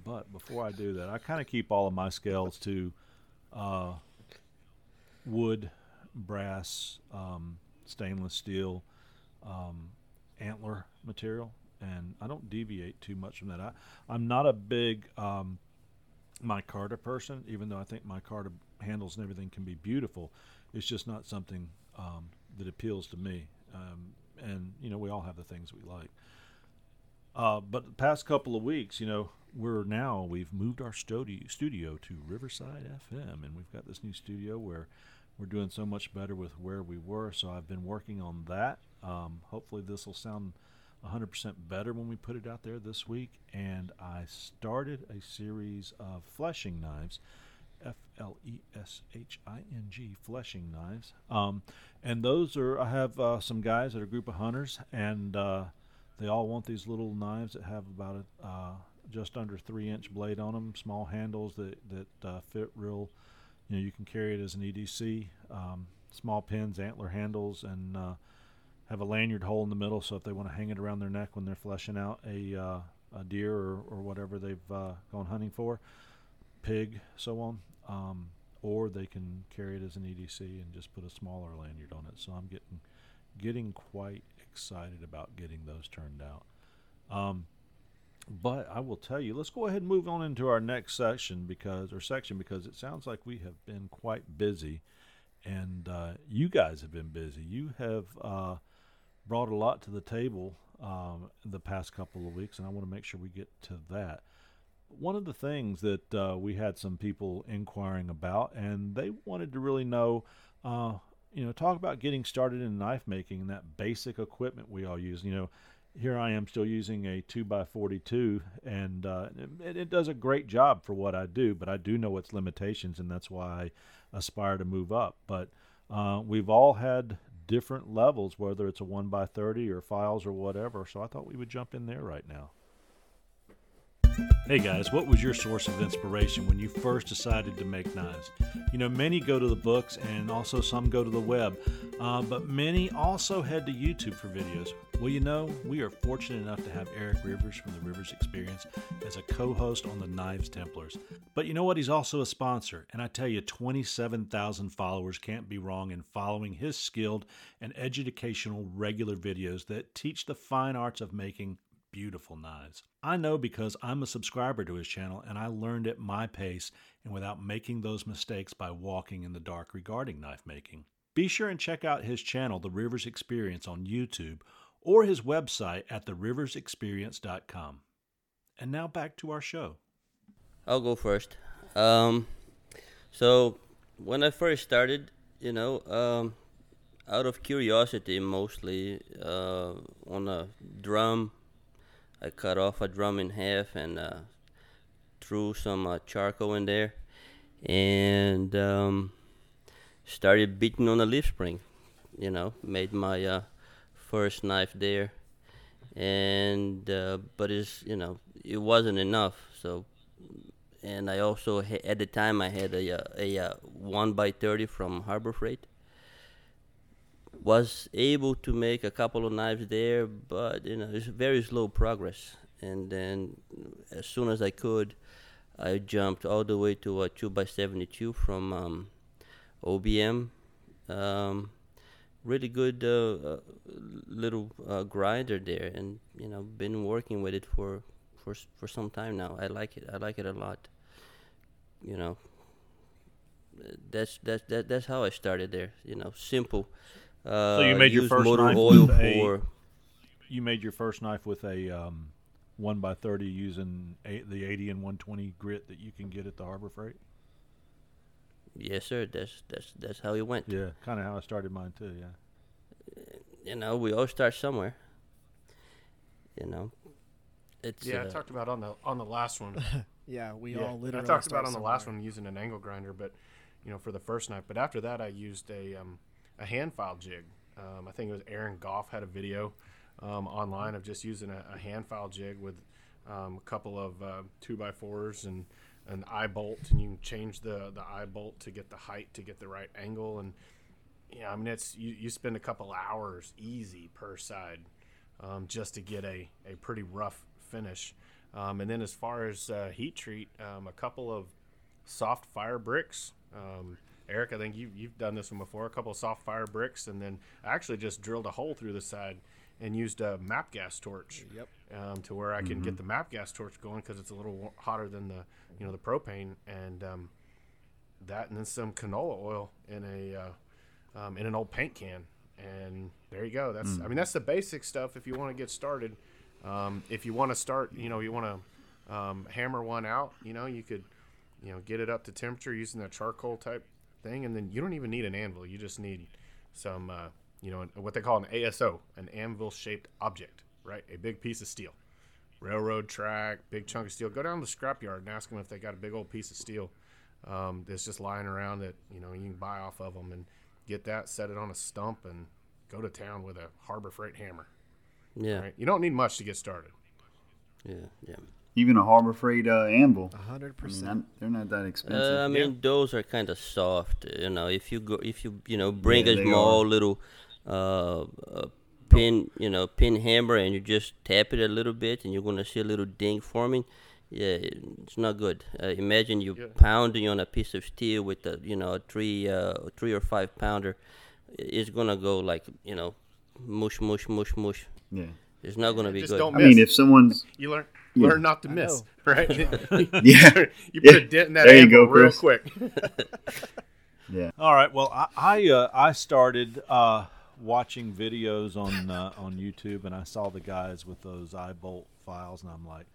but before I do that, I kind of keep all of my scales to uh, wood, brass, um, stainless steel, um, antler material, and I don't deviate too much from that. I, I'm not a big um, micarta person, even though I think My micarta handles and everything can be beautiful. It's just not something um, that appeals to me. Um, and you know, we all have the things we like. Uh, but the past couple of weeks, you know, we're now we've moved our studio studio to Riverside FM, and we've got this new studio where we're doing so much better with where we were. So I've been working on that. Um, hopefully, this will sound 100% better when we put it out there this week. And I started a series of fleshing knives. F L E S H I N G, fleshing knives. Um, and those are, I have uh, some guys that are a group of hunters, and uh, they all want these little knives that have about a, uh, just under three inch blade on them, small handles that, that uh, fit real. You know, you can carry it as an EDC, um, small pins, antler handles, and uh, have a lanyard hole in the middle. So if they want to hang it around their neck when they're fleshing out a, uh, a deer or, or whatever they've gone hunting for, pig, so on. Um, or they can carry it as an EDC and just put a smaller lanyard on it. So I'm getting getting quite excited about getting those turned out. Um, but I will tell you, let's go ahead and move on into our next section because or section because it sounds like we have been quite busy, and uh, you guys have been busy. You have uh, brought a lot to the table um, the past couple of weeks, and I want to make sure we get to that one of the things that uh, we had some people inquiring about, and they wanted to really know, uh, you know, talk about getting started in knife making and that basic equipment we all use. You know, here I am still using a 2x42, and uh, it, it, does a great job for what I do, but I do know its limitations, and that's why I aspire to move up. But uh, we've all had different levels, whether it's a 1 by 30 or files or whatever, so I thought we would jump in there right now. Hey guys, what was your source of inspiration when you first decided to make knives? You know, many go to the books and also some go to the web, uh, but many also head to YouTube for videos. Well, you know, we are fortunate enough to have Eric Rivers from the Rivers Experience as a co host on the Knives Templars. But you know what? He's also a sponsor, and I tell you, 27,000 followers can't be wrong in following his skilled and educational regular videos that teach the fine arts of making beautiful knives. I know because I'm a subscriber to his channel and I learned at my pace and without making those mistakes by walking in the dark regarding knife making. Be sure and check out his channel, The Rivers Experience, on YouTube or his website at theriversexperience.com. And now back to our show. I'll go first. Um, so, when I first started, you know, um, out of curiosity mostly, uh, on a drum I cut off a drum in half and uh, threw some uh, charcoal in there and um, started beating on a leaf spring. You know, made my uh, first knife there, and uh, but it's you know it wasn't enough. So, and I also ha- at the time I had a uh, a, a uh, one by thirty from Harbor Freight was able to make a couple of knives there, but you know it's very slow progress. And then as soon as I could, I jumped all the way to a two x seventy two from um, OBM. Um, really good uh, uh, little uh, grinder there, and you know been working with it for for for some time now. I like it. I like it a lot. You know, that's that's that, that's how I started there. You know, simple uh, so you made your first motor knife oil with for. A, you made your first knife with a um, one by thirty using a, the eighty and one twenty grit that you can get at the Harbor Freight. Yes, sir. That's that's that's how it went. Yeah, kind of how I started mine too. Yeah. You know, we all start somewhere. You know, it's yeah. Uh, I talked about on the on the last one. yeah, we yeah, all literally. I talked about on somewhere. the last one using an angle grinder, but you know, for the first knife. But after that, I used a um, a hand file jig. Um, I think it was Aaron Goff had a video um, online of just using a, a hand file jig with um, a couple of uh, two by fours and an eye bolt, and you can change the the eye bolt to get the height to get the right angle. And yeah, I mean it's you, you spend a couple hours easy per side um, just to get a a pretty rough finish. Um, and then as far as uh, heat treat, um, a couple of soft fire bricks. Um, Eric, I think you, you've done this one before. A couple of soft fire bricks, and then I actually just drilled a hole through the side and used a map gas torch. Yep. Um, to where I can get the map gas torch going because it's a little hotter than the you know the propane and um, that and then some canola oil in a uh, um, in an old paint can and there you go. That's I mean that's the basic stuff if you want to get started. Um, if you want to start, you know, you want to um, hammer one out, you know, you could, you know, get it up to temperature using that charcoal type thing, and then you don't even need an anvil. You just need some, uh, you know, what they call an ASO, an anvil shaped object, right? A big piece of steel, railroad track, big chunk of steel. Go down to the scrapyard and ask them if they got a big old piece of steel um, that's just lying around that you know you can buy off of them and get that, set it on a stump, and go to town with a Harbor Freight hammer. Yeah, Right? You don't need much to get started. yeah, yeah. Even a Harbor Freight uh, anvil. A hundred I mean, percent. I'm- they're not that expensive. Uh, I mean, those are kind of soft. You know, if you go, if you you know bring Yeah, a they small are. little uh, uh, pin, you know, pin hammer, and you just tap it a little bit, and you're gonna see a little ding forming. Yeah, it's not good. Uh, imagine you Yeah. pounding on a piece of steel with a you know a three uh, three or five pounder. It's gonna go like you know, mush mush mush mush. yeah. It's not gonna be Just good. don't I mean, if someone's You learn Yeah. learn not to miss, right? yeah, you put a dent in that There you go, real Chris. quick. yeah, All right. Well, I I, uh, I started uh, watching videos on uh, on YouTube, and I saw the guys with those eye bolt files, and I'm like,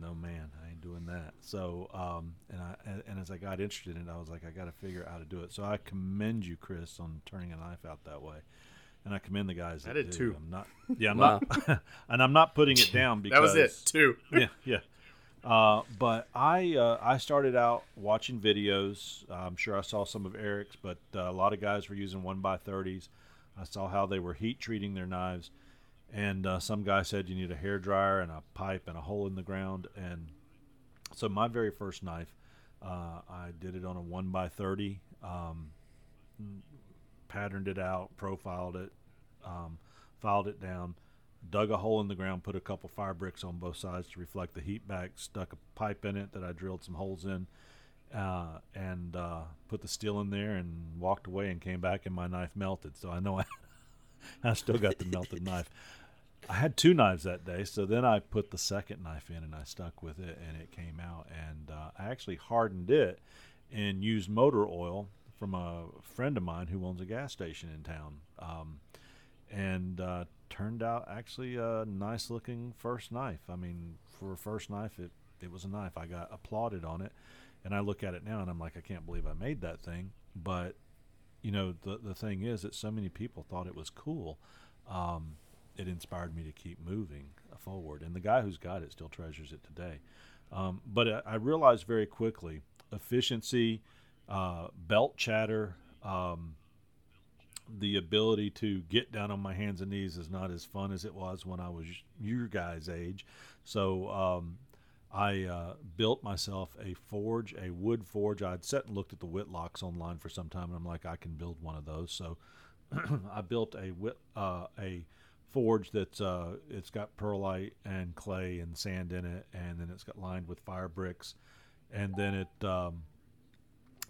no man, I ain't doing that. So, um, and I and, and as I got interested in it, I was like, I got to figure out how to do it. So I commend you, Chris, on turning a knife out that way, and I commend the guys. I did do. too. I'm not. Yeah, I'm Wow. not. and I'm not putting it down because that was it, too. yeah, yeah. Uh, but I uh, I started out watching videos. I'm sure I saw some of Eric's, but uh, a lot of guys were using one by thirties. I saw how they were heat treating their knives, and uh, some guy said you need a hair dryer and a pipe and a hole in the ground. And so my very first knife, uh, I did it on a one by thirty. Um, patterned it out, profiled it, um, filed it down, dug a hole in the ground, put a couple fire bricks on both sides to reflect the heat back, stuck a pipe in it that I drilled some holes in, uh, and uh, put the steel in there and walked away and came back and my knife melted. So I know I, I still got the melted knife. I had two knives that day, so then I put the second knife in and I stuck with it and it came out. And uh, I actually hardened it and used motor oil from a friend of mine who owns a gas station in town. Um, and uh, turned out actually a nice looking first knife. I mean, for a first knife, it, it was a knife. I got applauded on it. And I look at it now and I'm like, I can't believe I made that thing. But, you know, the, the thing is that so many people thought it was cool. Um, it inspired me to keep moving forward. And the guy who's got it still treasures it today. Um, but I, I realized very quickly efficiency, uh, belt chatter, um, the ability to get down on my hands and knees is not as fun as it was when I was your guys' age. So um, I uh, built myself a forge, a wood forge. I'd sat and looked at the Whitlox online for some time, and I'm like, I can build one of those. So I built a uh, a forge that's uh, it's got perlite and clay and sand in it, and then it's got lined with fire bricks, and then it um,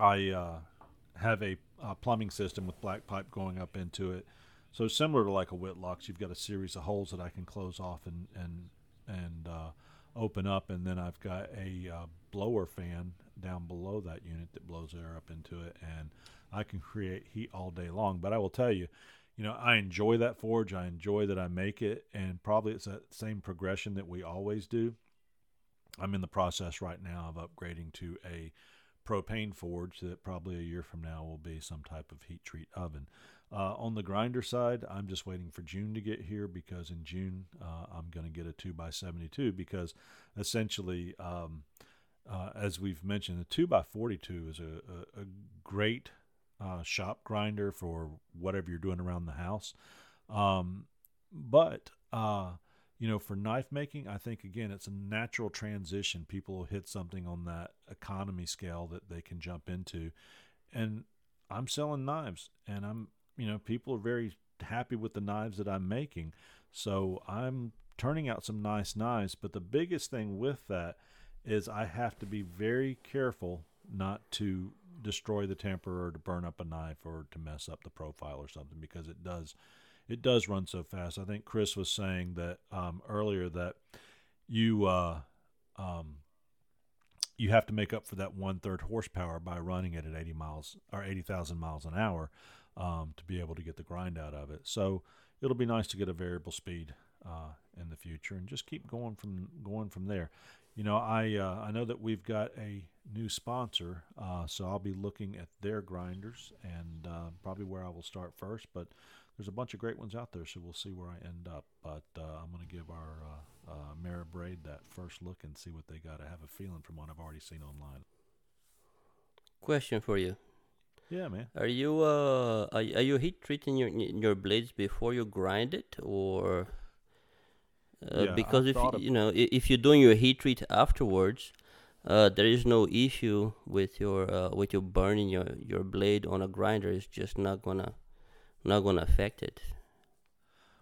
I uh, have a, uh plumbing system with black pipe going up into it. So similar to like a Whitlox's, you've got a series of holes that I can close off and and and uh, open up, and then I've got a uh, blower fan down below that unit that blows air up into it, and I can create heat all day long. But I will tell you, you know, I enjoy that forge. I enjoy that I make it, and probably it's that same progression that we always do. I'm in the process right now of upgrading to a propane forge that probably a year from now will be some type of heat treat oven. Uh, on the grinder side, I'm just waiting for June to get here because in June uh, I'm going to get a 2x72 because essentially, um, uh, as we've mentioned, the 2x42 is a, a, a great uh, shop grinder for whatever you're doing around the house. Um, but uh, you know, for knife making, I think again it's a natural transition. People will hit something on that economy scale that they can jump into, and I'm selling knives, and I'm you know people are very happy with the knives that I'm making, so I'm turning out some nice knives. But the biggest thing with that is I have to be very careful not to destroy the temper or to burn up a knife or to mess up the profile or something because it does it does run so fast. I think Chris was saying that um, earlier that you uh, um, you have to make up for that one third horsepower by running it at 80 miles or 80,000 miles an hour um, to be able to get the grind out of it. So it'll be nice to get a variable speed uh, in the future and just keep going from going from there. You know, I uh, I know that we've got a new sponsor, uh, so I'll be looking at their grinders and uh, probably where I will start first. But there's a bunch of great ones out there, so we'll see where I end up. But uh, I'm going to give our uh, uh, Ameribrade that first look and see what they got. I have a feeling from what I've already seen online. Question for you: Yeah, man. Are you uh are, are you heat treating your your blades before you grind it, or uh, Yeah, because I've if you, you know if you're doing your heat treat afterwards, uh, there is no issue with your uh, with your burning your your blade on a grinder. It's just not gonna not gonna affect it.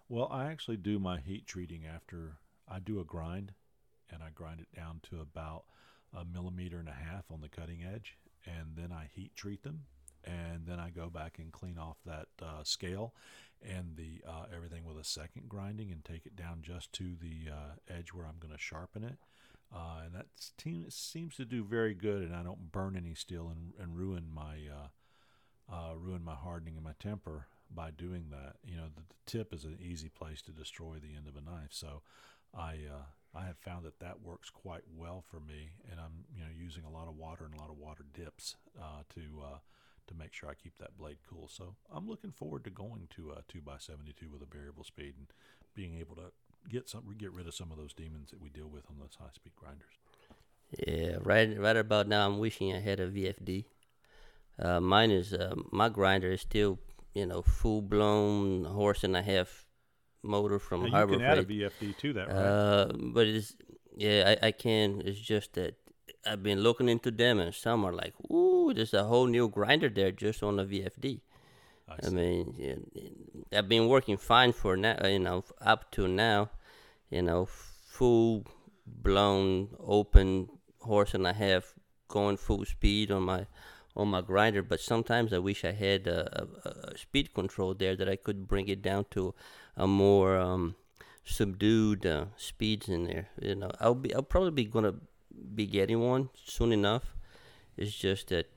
Well, I actually do my heat treating after I do a grind, and I grind it down to about a millimeter and a half on the cutting edge, and then I heat treat them, and then I go back and clean off that uh, scale and the uh, everything with a second grinding and take it down just to the uh, edge where I'm going to sharpen it. Uh, and that team seems to do very good, and I don't burn any steel and, and ruin my uh, uh, ruin my hardening and my temper by doing that. You know, the, the tip is an easy place to destroy the end of a knife. So I uh, I have found that that works quite well for me, and I'm you know using a lot of water and a lot of water dips uh, to uh, to make sure I keep that blade cool. So I'm looking forward to going to a two x seventy two with a variable speed and being able to get some get rid of some of those demons that we deal with on those high speed grinders. Yeah, right. Right about now, I'm wishing I had a VFD. Uh, mine is uh, my grinder is still, you know, full blown horse and a half motor from Now, you Harbor can add a VFD to that, right? Uh, but it's yeah, I, I can. It's just that I've been looking into them, and some are like, "Ooh, there's a whole new grinder there just on a VFD." I I mean, yeah, I've been working fine for now, you know, up to now, you know, full blown open horse and a half going full speed on my on my grinder. But sometimes I wish I had a, a, a speed control there that I could bring it down to a more um, subdued uh, speeds in there. You know, I'll be I'll probably be gonna be getting one soon enough. It's just that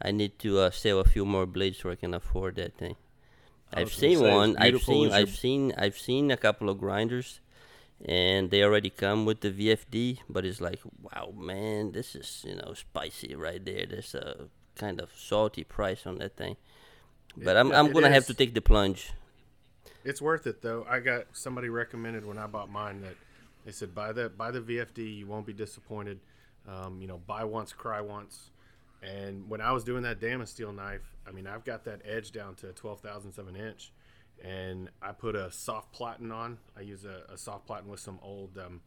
I need to uh, sell a few more blades so I can afford that thing. I've seen one. I've seen. I've seen. I've seen a couple of grinders, and they already come with the VFD. But it's like, wow, man, this is you know spicy right there. There's a kind of salty price on that thing. But It- I'm I'm gonna have to take the plunge. It's worth it though. I got somebody recommended when I bought mine that they said buy the buy the VFD. You won't be disappointed. Um, you know, buy once, cry once. And when I was doing that Damascene steel knife, I mean, I've got that edge down to twelve thousandths of an inch, and I put a soft platen on. I use a, a soft platen with some old. Um,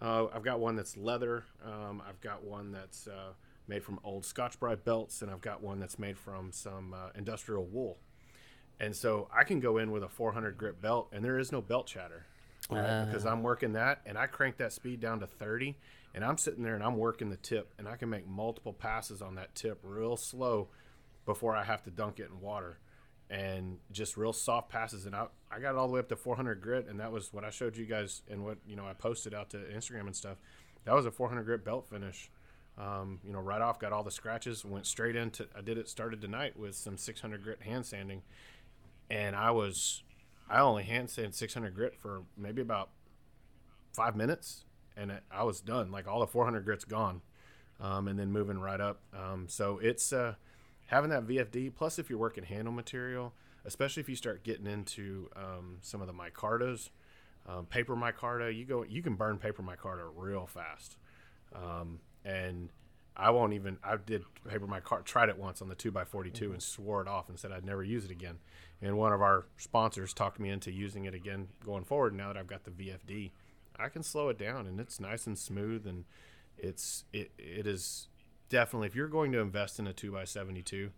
uh, I've got one that's leather. Um, I've got one that's uh, made from old Scotch Brite belts, and I've got one that's made from some uh, industrial wool. And so I can go in with a 400 grip belt, and there is no belt chatter right? because I'm working that, and I crank that speed down to 30, and I'm sitting there and I'm working the tip, and I can make multiple passes on that tip real slow before I have to dunk it in water, and just real soft passes. And I, I got it all the way up to 400 grit, and that was what I showed you guys, and what you know I posted out to Instagram and stuff. That was a 400 grit belt finish. Um, you know, right off, got all the scratches, went straight into. I did it started tonight with some 600 grit hand sanding, and I was I only hand sand 600 grit for maybe about five minutes, and it, I was done. Like all the 400 grit's gone, um, and then moving right up. Um, so it's uh, having that VFD. Plus, if you're working handle material, especially if you start getting into um, some of the micartas, um, paper micarta, you go you can burn paper micarta real fast, um, and I won't even. I did paper micarta, tried it once on the two x 42 and swore it off and said I'd never use it again. And one of our sponsors talked me into using it again going forward. Now that I've got the VFD, I can slow it down and it's nice and smooth and it's it it is definitely if you're going to invest in a two x 72,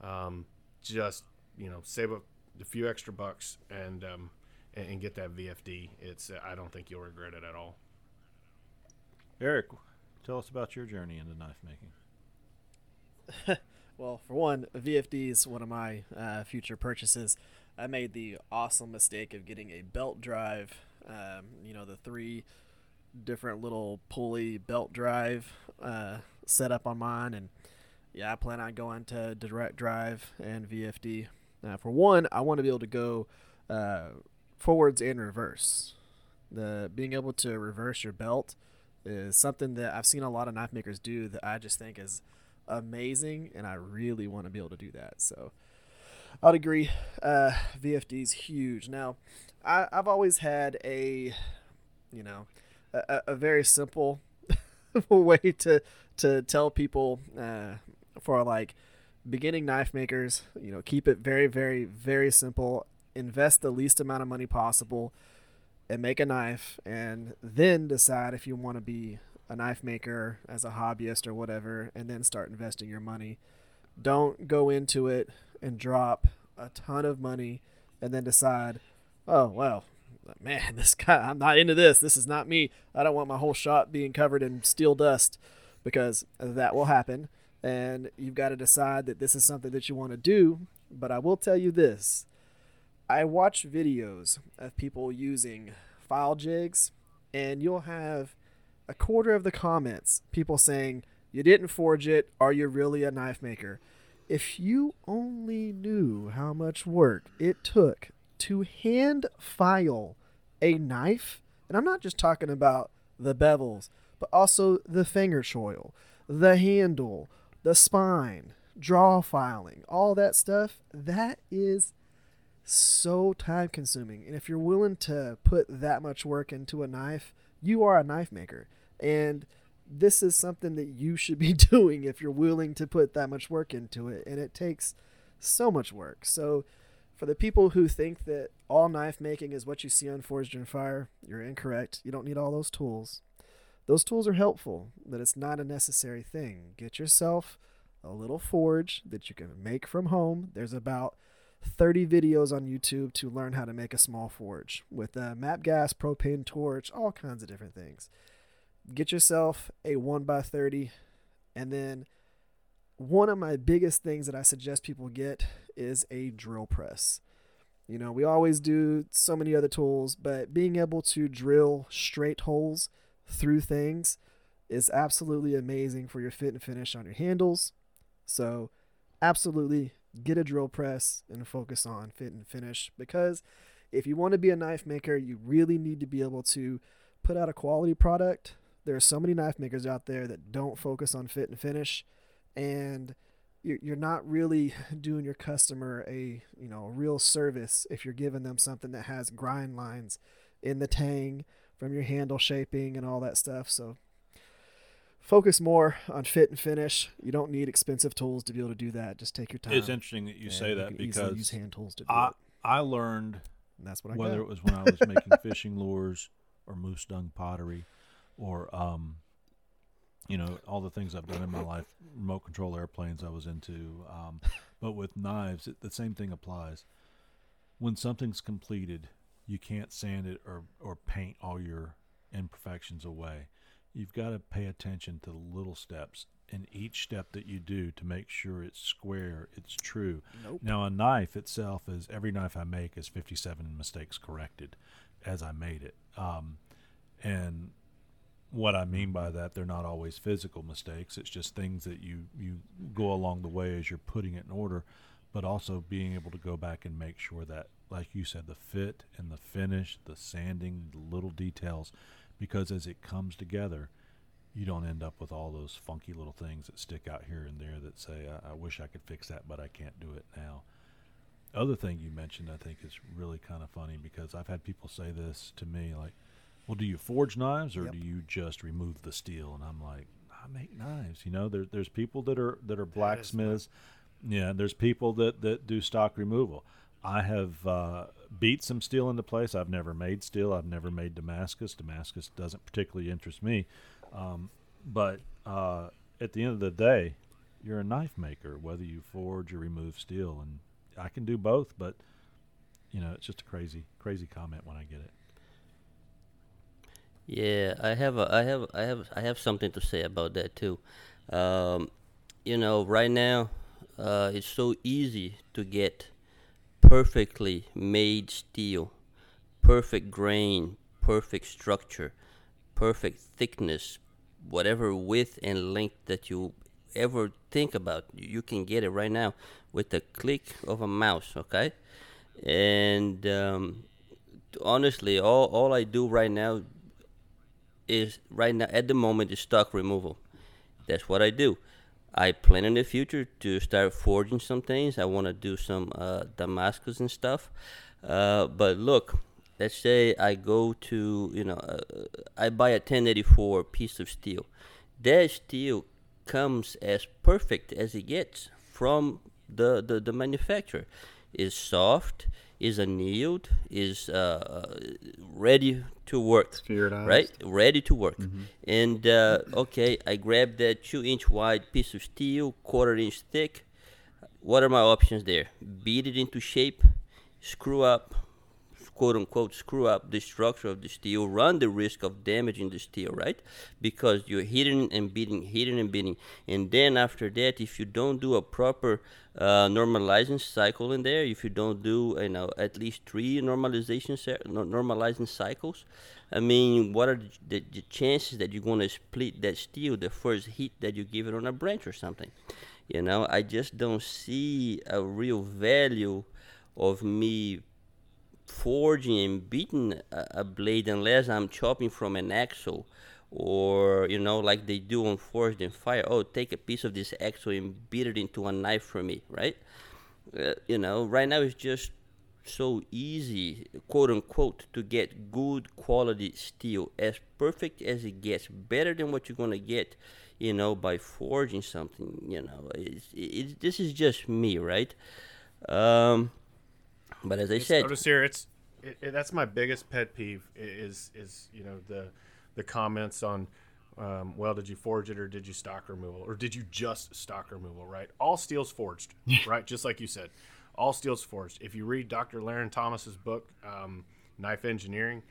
um, just you know save a, a few extra bucks and um, and, and get that VFD. It's uh, I don't think you'll regret it at all. Eric, tell us about your journey into knife making. Well, for one, VFD is one of my uh, future purchases. I made the awesome mistake of getting a belt drive. Um, you know, the three different little pulley belt drive uh, set up on mine, and yeah, I plan on going to direct drive and VFD. Uh, for one, I want to be able to go uh, forwards and reverse. The being able to reverse your belt is something that I've seen a lot of knife makers do that I just think is amazing, and I really want to be able to do that. So I'd agree. Uh, VFD is huge. Now, I, I've always had a, you know, a, a very simple way to to tell people uh, for like beginning knife makers. You know, keep it very, very, very simple. Invest the least amount of money possible, and make a knife, and then decide if you want to be a knife maker as a hobbyist or whatever, and then start investing your money. Don't go into it and drop a ton of money and then decide, oh, well, man, this guy, I'm not into this. This is not me. I don't want my whole shop being covered in steel dust because that will happen. And you've got to decide that this is something that you want to do. But I will tell you this I watch videos of people using file jigs, and you'll have a quarter of the comments people saying, You didn't forge it. Are you really a knife maker? If you only knew how much work it took to hand file a knife, and I'm not just talking about the bevels, but also the finger choil, the handle, the spine, draw filing, all that stuff, that is so time consuming. And if you're willing to put that much work into a knife, you are a knife maker. And this is something that you should be doing if you're willing to put that much work into it. And it takes so much work. So, for the people who think that all knife making is what you see on Forged in Fire, you're incorrect. You don't need all those tools. Those tools are helpful, but it's not a necessary thing. Get yourself a little forge that you can make from home. There's about 30 videos on YouTube to learn how to make a small forge with a map gas, propane torch, all kinds of different things. Get yourself a 1x30 and then one of my biggest things that I suggest people get is a drill press. You know, we always do so many other tools, but being able to drill straight holes through things is absolutely amazing for your fit and finish on your handles. So, absolutely get a drill press and focus on fit and finish because if you want to be a knife maker, you really need to be able to put out a quality product. There are so many knife makers out there that don't focus on fit and finish and you're not really doing your customer a you know a real service if you're giving them something that has grind lines in the tang from your handle shaping and all that stuff. So focus more on fit and finish. You don't need expensive tools to be able to do that. Just take your time it's interesting that you say that you because use hand tools to do I, it. I learned and that's what I whether got. it was when I was making fishing lures or moose dung pottery or um, you know all the things I've done in my life, remote control airplanes I was into, um, but with knives, it, the same thing applies. When something's completed, you can't sand it or or paint all your imperfections away. You've got to pay attention to the little steps in each step that you do to make sure it's square, it's true. Nope. Now, a knife itself is every knife I make is 57 mistakes corrected as I made it. Um, and what I mean by that, they're not always physical mistakes. It's just things that you you go along the way as you're putting it in order, but also being able to go back and make sure that, like you said, the fit and the finish, the sanding, the little details, because as it comes together, you don't end up with all those funky little things that stick out here and there that say, I, I wish I could fix that, but I can't do it now. Other thing you mentioned, I think, is really kind of funny because I've had people say this to me, like, well, do you forge knives or Yep. do you just remove the steel? And I'm like, I make knives. You know, there, there's people that are that are blacksmiths. Yeah, there's people that that do stock removal. I have uh, beat some steel into place. I've never made steel. I've never made Damascus. Damascus doesn't particularly interest me. Um, but uh, at the end of the day, you're a knife maker, whether you forge or remove steel, and I can do both. But you know, it's just a crazy, crazy comment when I get it. Yeah, I have a, I have, I have, I have something to say about that too. Um, you know, right now, uh, it's so easy to get perfectly made steel, perfect grain, perfect structure, perfect thickness, whatever width and length that you ever think about, you can get it right now with the click of a mouse. Okay, and um, honestly, all all I do right now is right now at the moment is stock removal. That's what I do. I plan in the future to start forging some things. I want to do some uh, Damascus and stuff. Uh, but look, let's say I go to, you know, uh, I buy a 1084 piece of steel. That steel comes as perfect as it gets from the, the, the manufacturer. Is soft, is annealed, is uh, ready to work. Right? Ready to work. And uh, okay, I grab that two inch wide piece of steel, quarter inch thick. What are my options there? Beat it into shape, screw up, quote unquote screw up the structure of the steel, run the risk of damaging the steel, right? Because you're hitting and beating, hitting and beating. And then after that, if you don't do a proper uh, normalizing cycle in there, if you don't do, you know, at least three normalization normalizing cycles, I mean, what are the, the, the chances that you're going to split that steel the first heat that you give it on a branch or something? You know, I just don't see a real value of me forging and beating a, a blade unless I'm chopping from an axle or you know like they do on Forged in Fire. Oh take a piece of this axle and beat it into a knife for me right? Uh, you know right now it's just so easy quote unquote to get good quality steel. As perfect as it gets better than what you're going to get you know by forging something you know. It's, it's, this is just me right? Um but as I said, Notice here, it's it, it, that's my biggest pet peeve is is you know the the comments on. Um, well, did you forge it or did you stock removal or did you just stock removal? Right, all steel's forged, right? Just like you said, all steel's forged. If you read Dr. Larrin Thomas's book, um, Knife Engineering,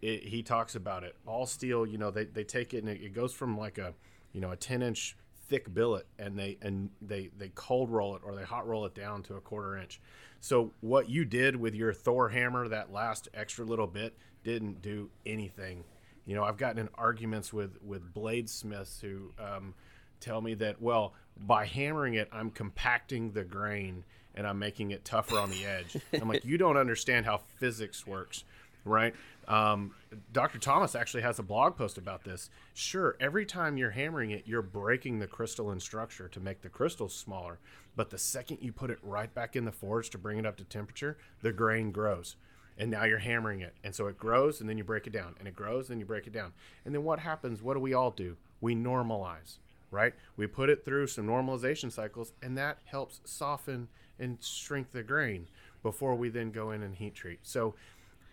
it, he talks about it. All steel, you know, they, they take it and it, it goes from like a you know a ten inch thick billet and they and they they cold roll it or they hot roll it down to a quarter inch. So what you did with your Thor hammer, that last extra little bit, didn't do anything. You know, I've gotten in arguments with with bladesmiths who um, tell me that well, by hammering it, I'm compacting the grain and I'm making it tougher on the edge. I'm like, you don't understand how physics works, right? Um, Dr. Thomas actually has a blog post about this. Sure, every time you're hammering it, you're breaking the crystalline structure to make the crystals smaller. But the second you put it right back in the forge to bring it up to temperature, the grain grows. And now you're hammering it. And so it grows and then you break it down. And it grows and you break it down. And then what happens? What do we all do? We normalize, right? We put it through some normalization cycles and that helps soften and shrink the grain before we then go in and heat treat. So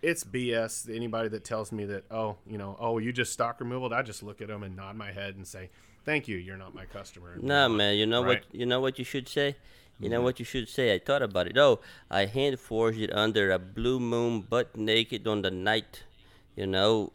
it's BS. Anybody that tells me that, oh, you know, oh, you just stock removal, I just look at them and nod my head and say, thank you, you're not my customer. and Nah, man. You know right? what? You know what you should say. You know mm-hmm. what you should say. I thought about it. Oh, I hand forged it under a blue moon, butt naked on the night. You know,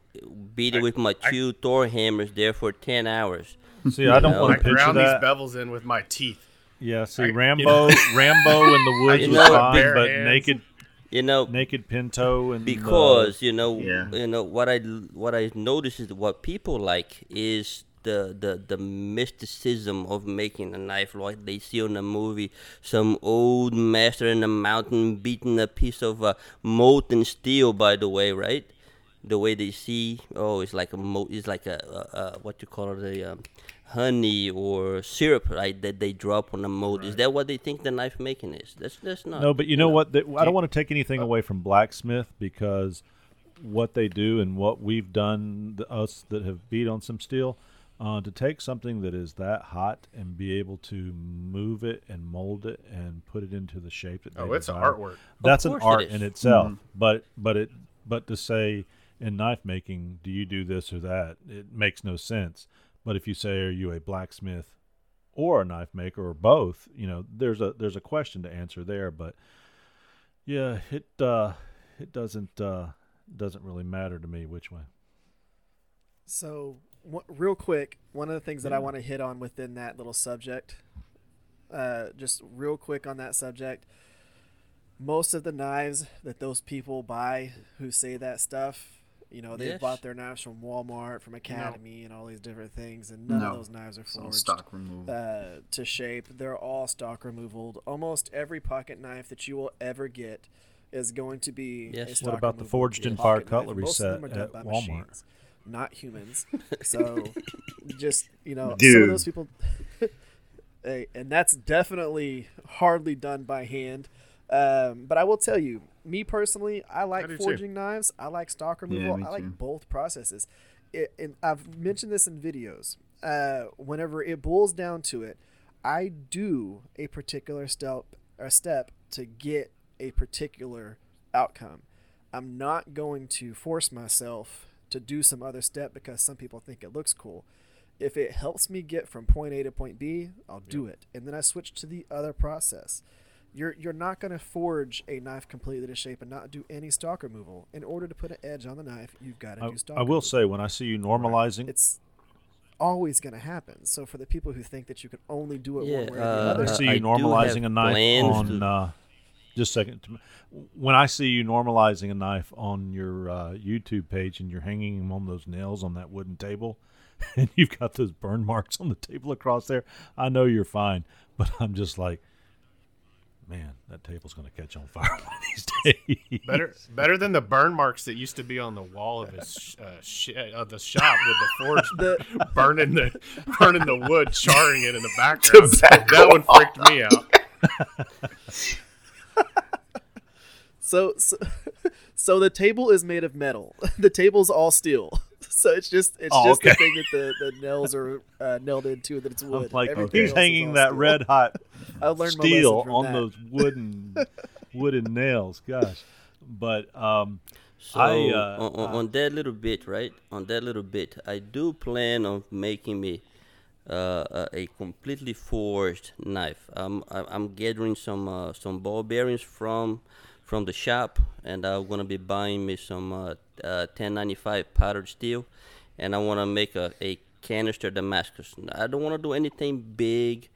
beat it with my two Thor hammers there for ten hours. See, I don't know, want I to picture ground that. these bevels in with my teeth. Yeah, see, I- you Rambo, Rambo in the woods was fine, but hands. naked, You know, naked Pinto and uh, because you know, Yeah. you know what I what I notice is what people like is the the the mysticism of making a knife like they see on a movie. Some old master in the mountain beating a piece of uh, molten steel. By the way, right? The way they see, oh, it's like a mo- it's like a, a, a what you call it, a um, honey or syrup, right? That they drop on a mold. Is that what they think the knife making is? That's that's not. No, but you know what? That, I don't want to take anything away from blacksmith because what they do and what we've done, the, us that have beat on some steel, uh, to take something that is that hot and be able to move it and mold it and put it into the shape that Oh, it's an desire, artwork. That's an course it art is. in itself. But but it but to say in knife making, do you do this or that? It makes no sense. But if you say, are you a blacksmith or a knife maker or both? You know, there's a there's a question to answer there. But yeah, it uh, it doesn't uh, doesn't really matter to me which way. So, real quick, one of the things that I want to hit on within that little subject uh, just real quick on that subject. Most of the knives that those people buy who say that stuff, you know, they bought their knives from Walmart, from Academy, and all these different things, and none No. of those knives are It's all forged stock removal. uh, to shape. They're all stock removal. Almost every pocket knife that you will ever get is going to be. Yes. A What about the forged in pocket fire cutlery Most of them set at Walmart? machines, not humans. So, just you know, some of those people. Hey, and that's definitely hardly done by hand. Um, but I will tell you, me personally, I like do too. forging knives. I like stock removal. me I like too. both processes. It, and I've mentioned this in videos. Uh, whenever it boils down to it, I do a particular step or step to get a particular outcome. I'm not going to force myself to do some other step because some people think it looks cool. If it helps me get from point A to point B, I'll do it, and then I switch to the other process. You're you're not going to forge a knife completely to shape and not do any stock removal. In order to put an edge on the knife, you've got to I, do stock. Removal. I will removal. say when I see you normalizing, it's always going to happen. So for the people who think that you can only do it Yeah, one way or the uh, I see you do normalizing a knife on. to- Uh, just a second. When I see you normalizing a knife on your uh, YouTube page and you're hanging them on those nails on that wooden table, and you've got those burn marks on the table across there, I know you're fine. But I'm just like, man, that table's going to catch on fire one of these days. Better, better than the burn marks that used to be on the wall of his uh, sh- of the shop with the forge The- burning the burning the wood, charring it in the background. that one freaked me out. So, so, so the table is made of metal. The table's all steel. So it's just it's Oh, just the thing that the, the nails are uh, nailed into that it's I'm wood. like, Everything he's hanging that steel. red hot I learned steel lesson on that. those wooden wooden nails. Gosh, but um, So I, uh, on, on, on that little bit, right? On that little bit, I do plan on making me uh, a, a completely forged knife. I'm I- I'm gathering some uh, some ball bearings from from the shop, and I'm gonna be buying me some uh, uh, 1095 powdered steel, and I wanna make a, a canister Damascus. I don't wanna do anything big.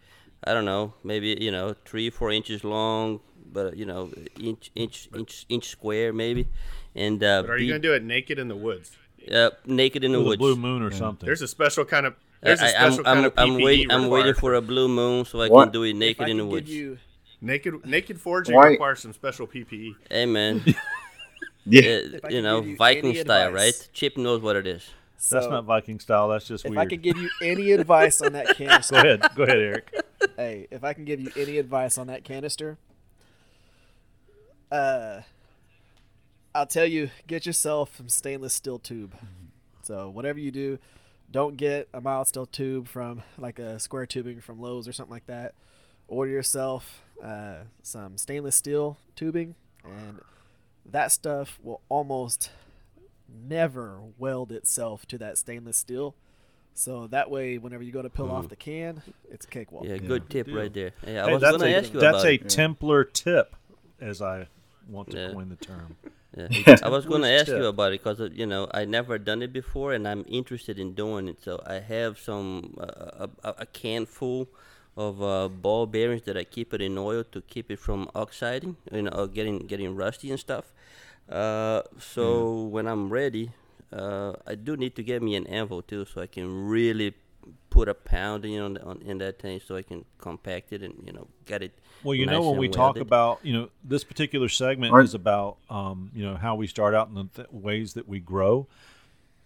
I don't know, maybe you know three four inches long, but you know inch inch inch inch square maybe, and uh, But are you be- gonna do it naked in the woods? uh, naked in the with a woods. blue moon or something. There's a special kind of there's a I, special am kind I'm, of I'm, PPE waiting. I'm waiting for a blue moon so I What? can do it If naked I in the woods. give you, naked naked forging Why- requires some special. PPE. Hey man, Yeah. uh, I you know you Viking style, advice- right? Chip knows what it is. That's not Viking style. That's just if weird. I can give you any advice on that canister, Go canister, ahead. Go ahead, Eric. hey, if I can give you any advice on that canister, uh, I'll tell you, get yourself some stainless steel tube. So whatever you do, don't get a mild steel tube from like a square tubing from Lowe's or something like that. Order yourself uh, some stainless steel tubing, and that stuff will almost never weld itself to that stainless steel. So that way, whenever you go to peel off the can, it's a cakewalk. Yeah, good tip right there. Hey, I Hey, was that's gonna a, ask you that's a it. Templar tip, as I want to Yeah. coin the term. Yeah. I was going to Templar's ask you about it because you know I never done it before, and I'm interested in doing it. So I have some uh, a, a, a can full of uh, ball bearings that I keep it in oil to keep it from oxiding, you know, getting getting rusty and stuff. Uh, so when I'm ready, uh, I do need to get me an anvil too, so I can really put a pounding on, on in that thing, so I can compact it and you know get it. Well, you nice know, when and we talk about, you know, this particular segment Aren't- is about, um, you know, how we start out and the th- ways that we grow.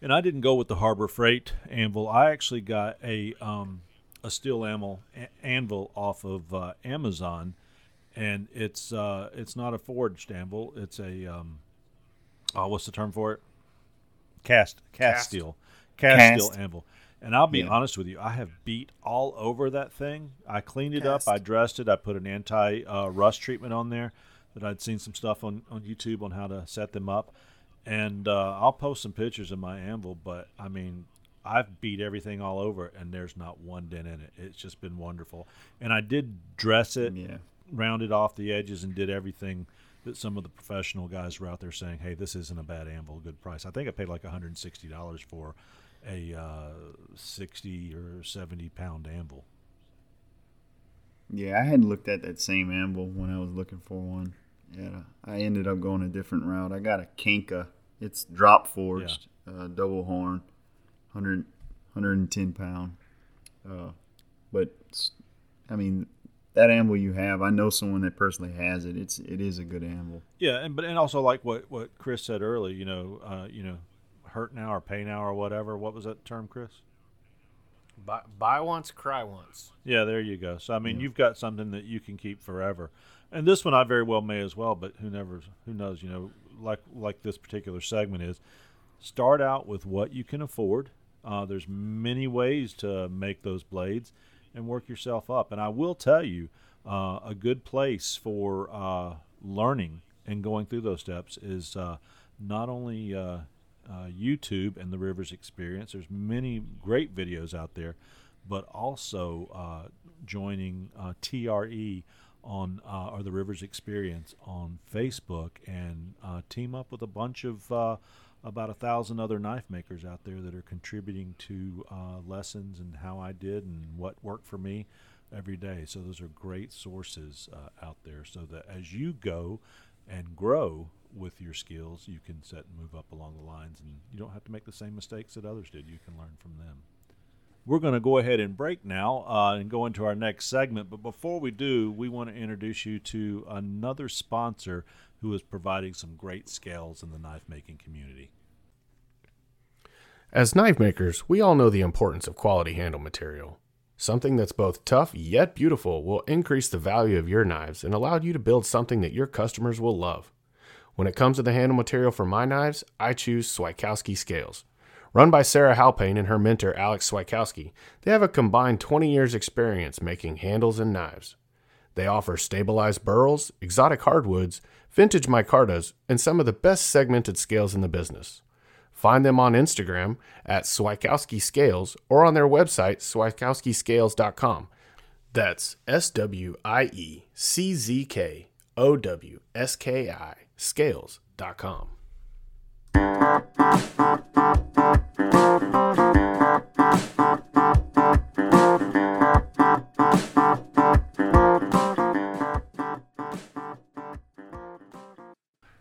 And I didn't go with the Harbor Freight anvil. I actually got a um, a steel anvil anvil off of uh, Amazon, and it's uh, it's not a forged anvil. It's a um, oh, what's the term for it? Cast cast, Cast. steel, cast, Cast. steel anvil. And I'll be Yeah. honest with you, I have beat all over that thing. I cleaned it Cast. up, I dressed it, I put an anti uh, rust treatment on there. That I'd seen some stuff on on YouTube on how to set them up, and uh, I'll post some pictures of my anvil. But I mean, I've beat everything all over, and there's not one dent in it. It's just been wonderful. And I did dress it, Yeah. rounded off the edges, and did everything that some of the professional guys were out there saying, "Hey, this isn't a bad anvil, good price." I think I paid like 160 dollars for a uh, 60 or 70 pound anvil. Yeah, I hadn't looked at that same anvil when I was looking for one. Yeah, I ended up going a different route. I got a Kanca. It's drop forged, uh, double horn, 100, 110 pound. Uh, but I mean, that anvil you have, I know someone that personally has it. It's it is a good anvil. Yeah, and but and also like what what Chris said earlier, you know, uh, you know, hurt now or pay now or whatever. What was that term, Chris? Buy, buy once, cry once. Yeah, there you go. So I mean, you've got something that you can keep forever, and this one I very well may as well. But who never, who knows? You know, like like this particular segment is, start out with what you can afford. Uh, there's many ways to make those blades, and work yourself up. And I will tell you, uh, a good place for uh, learning and going through those steps is uh, not only uh, uh, YouTube and the Rivers Experience. There's many great videos out there, but also joining TRE on or the Rivers Experience on Facebook and team up with a bunch of about a thousand other knife makers out there that are contributing to uh, lessons and how I did and what worked for me every day. So those are great sources uh, out there. So that as you go and grow with your skills, you can set and move up along the lines, and you don't have to make the same mistakes that others did. You can learn from them. We're going to go ahead and break now uh, and go into our next segment. But before we do, we want to introduce you to another sponsor who is providing some great scales in the knife making community. As knife makers, we all know the importance of quality handle material. Something that's both tough yet beautiful will increase the value of your knives and allow you to build something that your customers will love. When it comes to the handle material for my knives, I choose Swieczkowski scales. Run by Sarah Halpane and her mentor Alex Swieczkowski, they have a combined 20 years experience making handles and knives. They offer stabilized burls, exotic hardwoods, vintage micartas, and some of the best segmented scales in the business. Find them on Instagram at Swieczkowski Scales or on their website, swieczkowskiscales.com. That's S W I E C Z K O W S K I scales.com.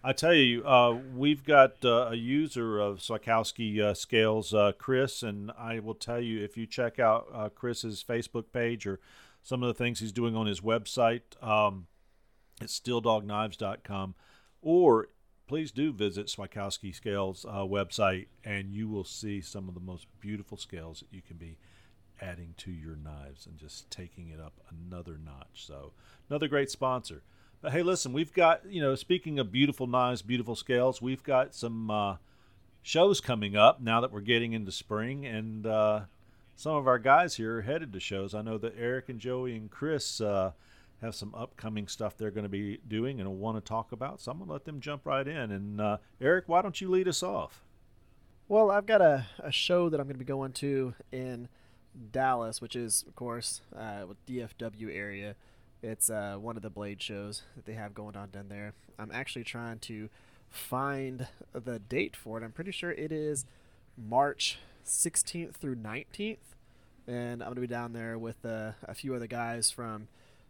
I tell you, uh, we've got uh, a user of Swieczkowski uh, scales, uh, Chris, and I will tell you if you check out uh, Chris's Facebook page or some of the things he's doing on his website, um, it's stilldogknives.com, or please do visit Swieczkowski Scales uh, website, and you will see some of the most beautiful scales that you can be adding to your knives and just taking it up another notch. So, another great sponsor. But hey, listen, we've got, you know, speaking of beautiful knives, beautiful scales, we've got some uh, shows coming up now that we're getting into spring, and uh, some of our guys here are headed to shows. I know that Eric and Joey and Chris uh, have some upcoming stuff they're going to be doing and want to talk about, so I'm going to let them jump right in. And uh, Eric, why don't you lead us off? Well, I've got a, a show that I'm going to be going to in Dallas, which is, of course, uh, with DFW area. It's uh, one of the blade shows that they have going on down there. I'm actually trying to find the date for it. I'm pretty sure it is March 16th through 19th, and I'm gonna be down there with uh, a few other guys from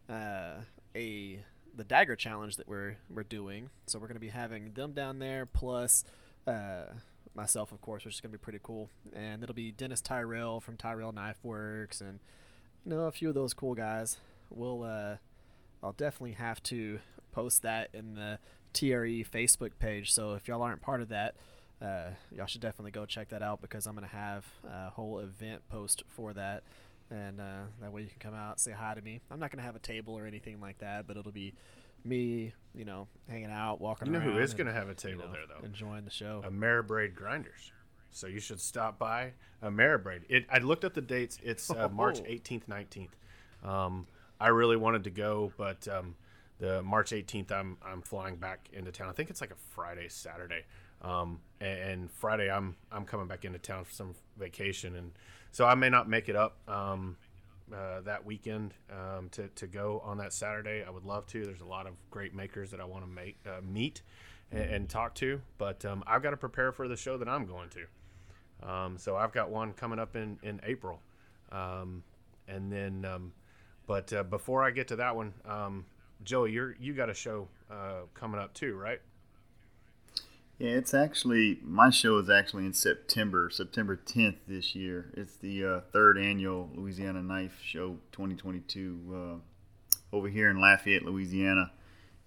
uh, a the Dagger Challenge that we're we're doing. So we're gonna be having them down there plus uh, myself, of course, which is gonna be pretty cool. And it'll be Dennis Tyrell from Tyrell Knife Works, and you know a few of those cool guys. We'll uh, I'll definitely have to post that in the TRE Facebook page. So if y'all aren't part of that, uh, y'all should definitely go check that out because I'm gonna have a whole event post for that, and uh, that way you can come out say hi to me. I'm not gonna have a table or anything like that, but it'll be me, you know, hanging out, walking You know around. who is and, going to have a you table know, there, though? enjoying the show. Ameribrade Grinders. So you should stop by Ameribrade. It, I looked up the dates. It's uh, March 18th, 19th. Um, I really wanted to go, but um, the March 18th, I'm I'm flying back into town. I think it's like a Friday, Saturday, um, and, and Friday I'm I'm coming back into town for some vacation, and so I may not make it up um, uh, that weekend um, to to go on that Saturday. I would love to. There's a lot of great makers that I want to make uh, meet and, and talk to, but um, I've got to prepare for the show that I'm going to. Um, so I've got one coming up in in April, um, and then um, but uh, before I get to that one, um, Joey, you're you got a show uh, coming up too, right? Yeah, it's actually my show is actually in September, September 10th this year. It's the uh, third annual Louisiana Knife Show 2022 uh, over here in Lafayette, Louisiana.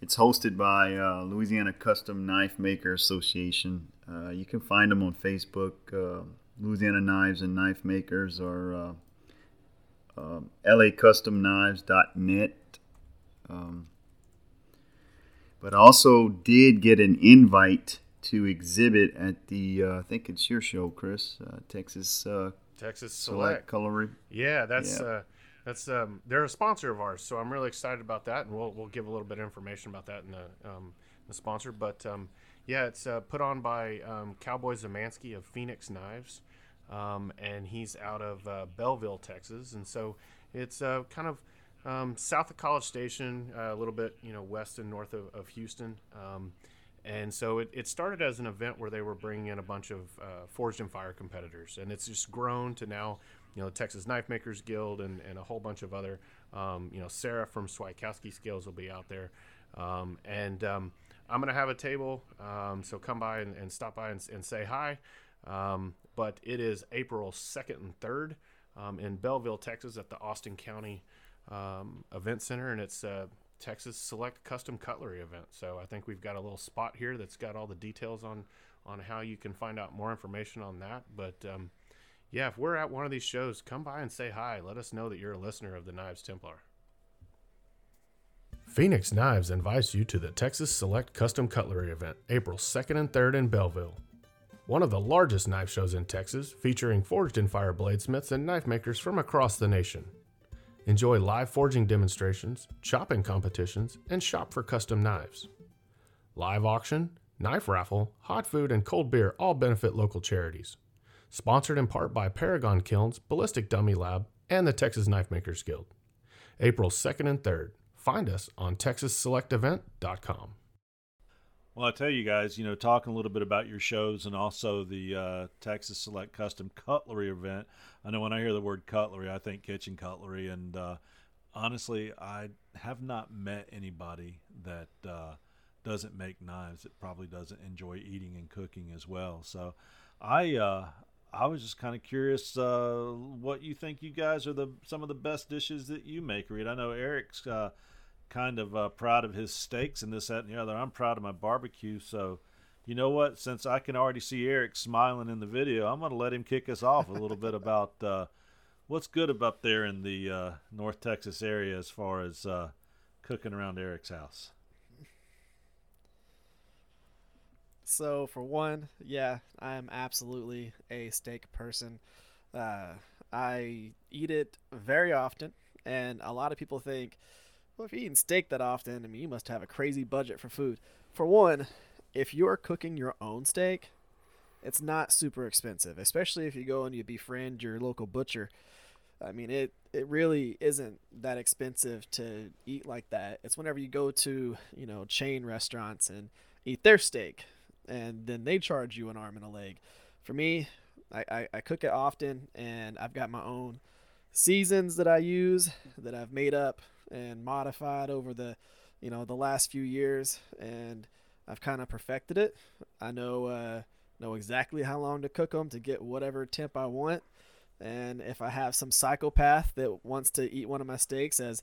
It's hosted by uh, Louisiana Custom Knife Maker Association. Uh, you can find them on Facebook, Louisiana Knives and Knife Makers, or um, lacustomknives.net. Um, but also did get an invite to exhibit at the uh, I think it's your show, Chris, uh, Texas uh, Texas Select Select. Coloring. Yeah, that's Yeah. uh, that's um, they're a sponsor of ours, so I'm really excited about that, and we'll we'll give a little bit of information about that in the um, the sponsor. But um, yeah, it's uh, put on by um, Cowboy Zamansky of Phoenix Knives, um, and he's out of uh, Belleville, Texas, and so it's uh, kind of um, south of College Station, uh, a little bit you know west and north of, of Houston. Um, and so it, it started as an event where they were bringing in a bunch of uh, Forged in Fire competitors, and it's just grown to now, you know, the Texas Knife Makers Guild and, and a whole bunch of other, um, you know, Sarah from Swieczkowski Skills will be out there, um, and um, I'm gonna have a table, so come by and, and stop by and, and say hi. Um, but it is April 2nd and 3rd um, in Belleville, Texas, at the Austin County um, Event Center, and it's uh, Texas Select Custom Cutlery event. So I think we've got a little spot here that's got all the details on on how you can find out more information on that. But um, yeah, if we're at one of these shows, come by and say hi. Let us know that you're a listener of the Knives Templar. Phoenix Knives invites you to the Texas Select Custom Cutlery event, April 2nd and 3rd in Belleville. One of the largest knife shows in Texas, featuring Forged in Fire bladesmiths and knife makers from across the nation. Enjoy live forging demonstrations, chopping competitions, and shop for custom knives. Live auction, knife raffle, hot food, and cold beer all benefit local charities. Sponsored in part by Paragon Kilns, Ballistic Dummy Lab, and the Texas Knife Makers Guild. April 2nd and 3rd. Find us on texasselectevent.com. Well, I tell you guys, you know, talking a little bit about your shows and also the uh, Texas Select Custom Cutlery event. I know when I hear the word cutlery, I think kitchen cutlery, and uh, honestly, I have not met anybody that uh, doesn't make knives. That probably doesn't enjoy eating and cooking as well. So, I uh, I was just kind of curious uh, what you think you guys are the some of the best dishes that you make. Reed, I know Eric's uh, kind of uh, proud of his steaks and this, that, and the other. I'm proud of my barbecue. So, you know what? Since I can already see Eric smiling in the video, I'm going to let him kick us off a little bit about uh, what's good up there in the uh, North Texas area as far as uh, cooking around Eric's house. So for one, yeah, I am absolutely a steak person. Uh, I eat it very often, and a lot of people think, well, if you're eating steak that often, I mean, you must have a crazy budget for food. For one, if you're cooking your own steak, it's not super expensive, especially if you go and you befriend your local butcher. I mean, it it really isn't that expensive to eat like that. It's whenever you go to you know chain restaurants and eat their steak, and then they charge you an arm and a leg. For me, I, I, I cook it often, and I've got my own seasons that I use that I've made up and modified over the you know the last few years, and I've kind of perfected it. I know uh, know exactly how long to cook them to get whatever temp I want. And if I have some psychopath that wants to eat one of my steaks as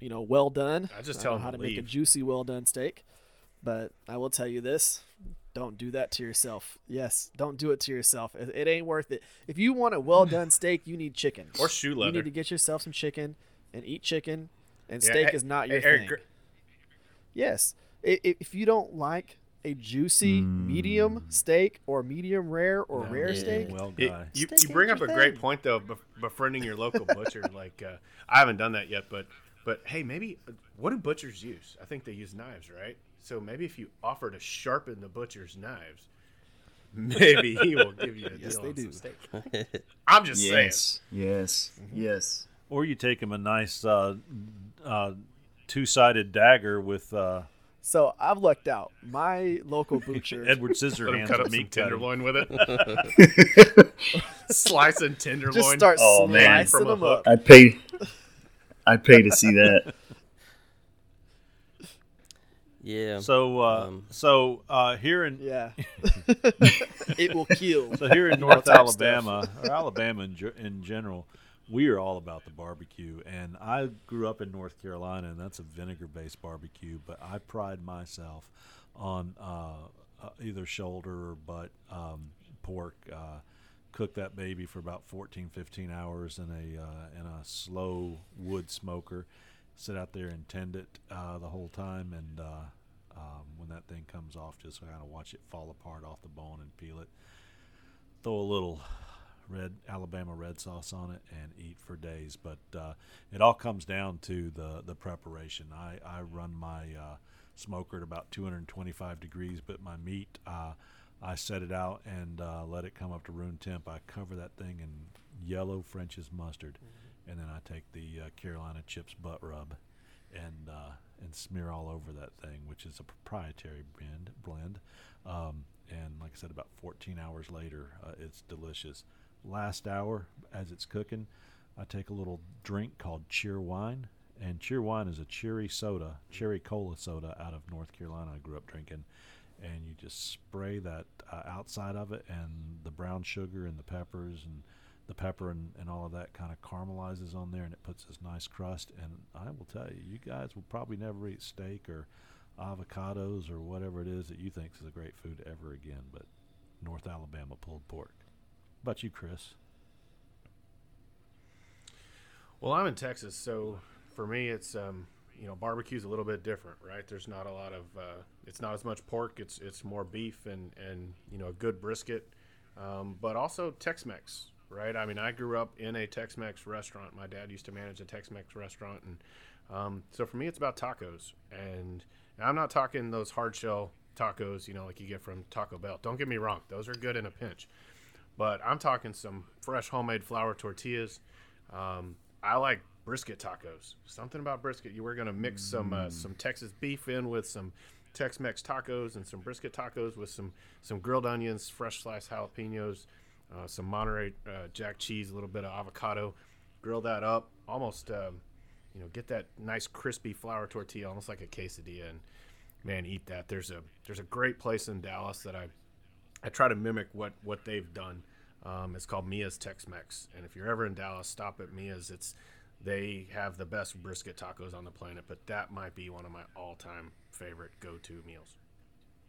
you know well done, I just I tell him how to to make a juicy well done steak. But I will tell you this: don't do that to yourself. Yes, don't do it to yourself. It, it ain't worth it. If you want a well done steak, you need chicken Or shoe leather. You need to get yourself some chicken and eat chicken. And Yeah, steak hey- is not your Eric, thing. gr- Yes. I- i- If you don't like a juicy mm. medium steak or medium rare or No. rare Yeah. steak, Well, It- guy. you, Steak you bring up a your great point though, befriending your local butcher. Like uh, I haven't done that yet, but but hey, maybe what do butchers use? I think they use knives, right? So maybe if you offer to sharpen the butcher's knives, maybe he will give you a Yes, deal they on some do. steak. I'm just saying. Yes, yes, mm-hmm. yes. Or you take him a nice uh, uh, two-sided dagger with uh, so I've lucked out. My local butcher, Edward Let Scissorhands cut of up some meat tenderloin with it. slicing and tenderloin. just start Oh, man. From a them up. I pay, I'd pay to see that. Yeah. So, uh, Um, so uh, here in Yeah. it will kill. so here in North type stuff. Alabama or Alabama in, in general, we are all about the barbecue. And I grew up in North Carolina, and that's a vinegar-based barbecue. But I pride myself on uh, uh, either shoulder or butt um, pork. Uh, cook that baby for about 14, 15 hours in a uh, in a slow wood smoker. Sit out there and tend it uh, the whole time, and um, when that thing comes off, just kind of watch it fall apart off the bone and peel it throw a little red Alabama red sauce on it and eat for days. But uh, it all comes down to the the preparation. I I run my uh, smoker at about 225 degrees, but my meat uh, I set it out and uh, let it come up to room temp. I cover that thing in yellow French's mustard, and then I take the uh, Carolina Chips butt rub and uh, and smear all over that thing, which is a proprietary blend. Blend, um, and like I said, about 14 hours later, uh, it's delicious. Last hour, as it's cooking, I take a little drink called Cheerwine, and Cheerwine is a cherry soda, cherry cola soda out of North Carolina. I grew up drinking, and you just spray that uh, outside of it, and the brown sugar and the peppers and the pepper and, and all of that kind of caramelizes on there and it puts this nice crust. And i will tell you you guys will probably never eat steak or avocados or whatever it is that you think is a great food ever again. But north alabama pulled pork about you chris Well, I'm in Texas, so for me, it's um, you know barbecue's a little bit different, right? There's not a lot of uh, it's not as much pork. It's it's more beef and and you know a good brisket, um, but also Tex-Mex, right? I mean, I grew up in a Tex-Mex restaurant. My dad used to manage a Tex-Mex restaurant, and um, so for me, it's about tacos. And I'm not talking those hard shell tacos, you know, like you get from Taco Bell. Don't get me wrong; those are good in a pinch. But I'm talking some fresh homemade flour tortillas. Um, I like brisket tacos. Something about brisket. You were gonna mix some uh, some Texas beef in with some Tex-Mex tacos and some brisket tacos with some some grilled onions, fresh sliced jalapenos, uh, some Monterey uh, Jack cheese, a little bit of avocado. Grill that up, almost um, you know, get that nice crispy flour tortilla, almost like a quesadilla, and man, eat that. There's a there's a great place in Dallas that I I try to mimic what what they've done. Um, it's called Mia's Tex-Mex, and if you're ever in Dallas, stop at Mia's. It's they have the best brisket tacos on the planet, but that might be one of my all-time favorite go-to meals.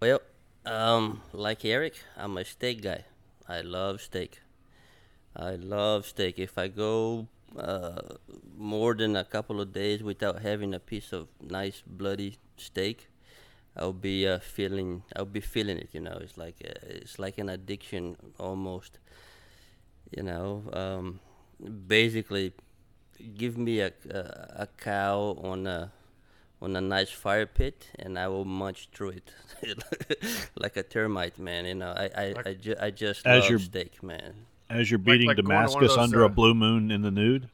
Well, um, like Eric, I'm a steak guy. I love steak. I love steak. If I go uh, more than a couple of days without having a piece of nice bloody steak, I'll be uh, feeling. I'll be feeling it. You know, it's like uh, it's like an addiction almost. You know, um, basically, give me a, a a cow on a on a nice fire pit and I will munch through it like a termite, man. You know, I I, I, ju- I just As love you're- steak, man. as you're beating like going to one of damascus those, under a uh, blue moon in the nude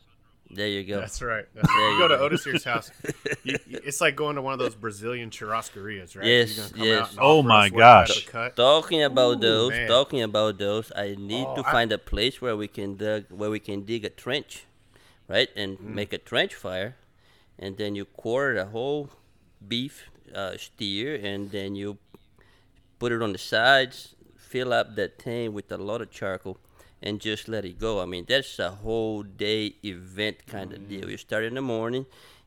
There you go. That's right. That's right. You go to Otisier's house. You, you- it's like going to one of those Brazilian churrascarias, right? Yes, You're gonna come yes. Oh my us what you got gosh. Talking about Ooh, those, man. talking about those, I need Oh, to I- find a place where we can dig, where we can dig a trench, right, and Mm. make a trench fire, and then you quarter the whole beef uh, steer, and then you put it on the sides, fill up that thing with a lot of charcoal, and just let it go. I mean, that's a whole day event kind of deal. You start in the morning,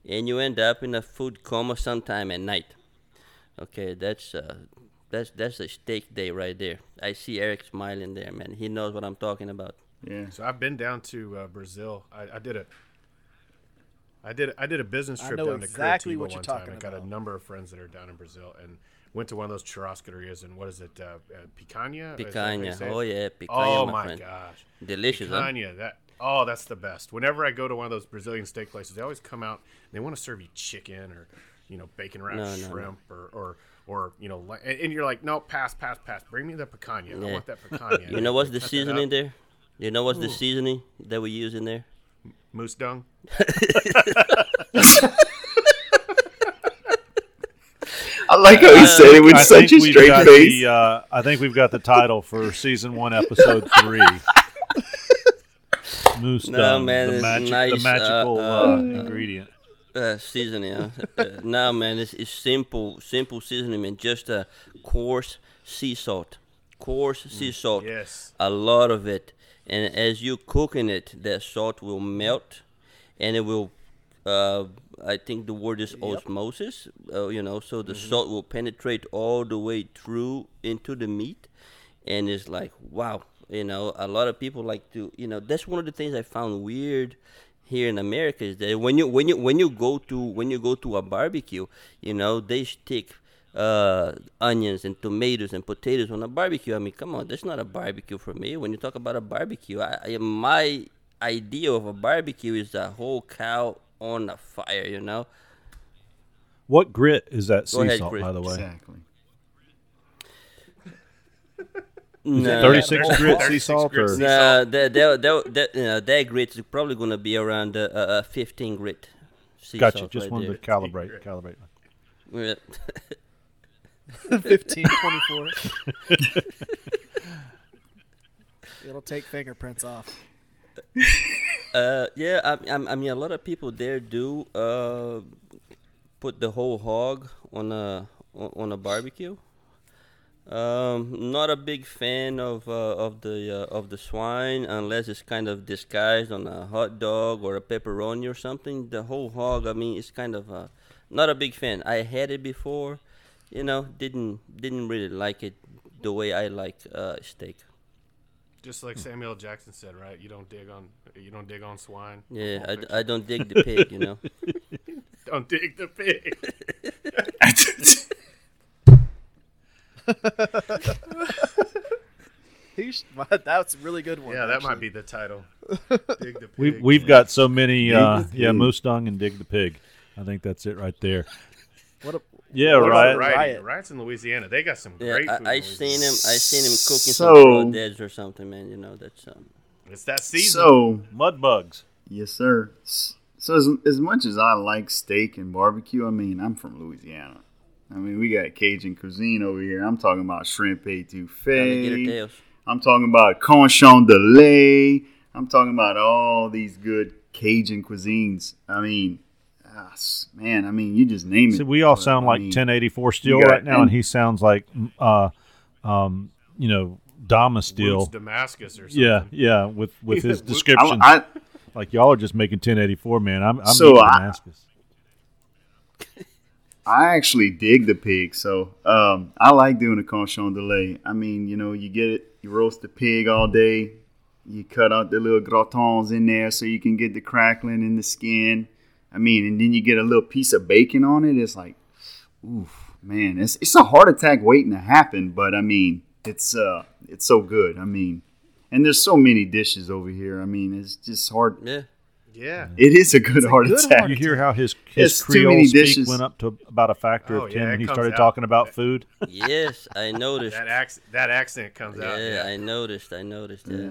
and you end up in a food coma sometime at night. Okay, that's uh, that's that's a steak day right there. I see Eric smiling there, man. He knows what I'm talking about. Yeah. So I've been down to uh, Brazil. I, I did a, I did I did a business trip know down exactly to Curitiba what you're one time. talking I got a number of friends that are down in Brazil and went to one of those churrascarias and what is it, uh, uh, picanha? Is that how you Picanha. Oh yeah, picanha, Oh my, my gosh, Delicious, huh? picanha. That oh, that's the best. Whenever I go to one of those Brazilian steak places, they always come out. and They want to serve you chicken or you know bacon wrapped No, no, no. shrimp or or or you know, and, and you're like, no, pass, pass, pass. Bring me the picanha. I want that picanha. You know what's the seasoning there? You know what's the seasoning that we use in there? Moose dung. I like how he said it with I such think a we've straight got face. The, uh, I think we've got the title for season one, episode three. moose No, dung, man, the, it's magic, nice, the magical uh, uh, uh, ingredient. uh, seasoning. Uh, uh, no, man, it's, it's simple, simple seasoning, man. Just a coarse sea salt, coarse sea salt. Yes. A lot of it, and as you cooking it, that salt will melt, and it will. Uh, I think the word is osmosis. Uh, you know, so the salt will penetrate all the way through into the meat, and it's like wow. You know, a lot of people like to. You know, that's one of the things I found weird here in America is that when you when you when you go to when you go to a barbecue, you know they stick uh, onions and tomatoes and potatoes on a barbecue. I mean, come on, that's not a barbecue for me. When you talk about a barbecue, I, I my idea of a barbecue is a whole cow on the fire. You know, What grit is that Go sea ahead, salt, Grit. by the way? Exactly. Nah. 36 grit sea 36 salt grit or sea Nah, that that that that, you know, that grit is probably gonna be around uh, uh, 15 grit. sea gotcha. salt Just right wanted there. to calibrate. Calibrate. Yeah. 15, 24. It'll take fingerprints off. Uh, yeah, I, I, I mean, a lot of people there do uh, put the whole hog on a on a barbecue. Um, not a big fan of uh, of the uh, of the swine unless it's kind of disguised on a hot dog or a pepperoni or something. The whole hog, I mean, it's kind of not a big fan. I had it before, you know, didn't didn't really like it the way I like uh, steak. Just like Samuel Jackson said, right? You don't dig on you don't dig on swine. Yeah, Pulp I, I don't dig the pig, you know. don't dig the pig. He's, that's a really good one. yeah, that might be the title. dig the pig. We've we've got so many. Uh, yeah, pig. moose dung and dig the pig. I think that's it right there. What a, Yeah, What right. about Riot? Riot? Riot's in Louisiana. They got some Yeah, great food. I, I seen him. I seen him cooking So- some crawdads or something, man. You know that's um. It's that season. So, Mud bugs. yes, sir. So, as, as much as I like steak and barbecue, I mean, I'm from Louisiana. I mean, we got Cajun cuisine over here. I'm talking about shrimp Alligator etouffee. I'm talking about cochon de lait. I'm talking about all these good Cajun cuisines. I mean, ah, man, I mean, you just name it. See, we all But, sound I like mean, 1084 steel got- right now, and and- he sounds like, uh, um, you know, Dama steel. Damascus or something. Yeah, yeah. With with his description, I, I, like y'all are just making 1084, man. I'm I'm So eating I- Damascus. I actually dig the pig, so um, I like doing the cochon de lait. I mean, you know, you get it, you roast the pig all day, you cut out the little gratons in there so you can get the crackling in the skin. I mean, and then you get a little piece of bacon on it. It's like, oof, man, it's it's a heart attack waiting to happen. But I mean, it's uh, it's so good. I mean, and there's so many dishes over here. I mean, it's just hard. Yeah. Yeah. It is a good heart good attack. heart You hear how his his It's Creole many speak dishes. went up to about a factor Oh, of ten it when he started out. talking about food. Yes, I noticed. That accent, that accent comes out. yeah, Yeah. I noticed. I noticed. Yeah.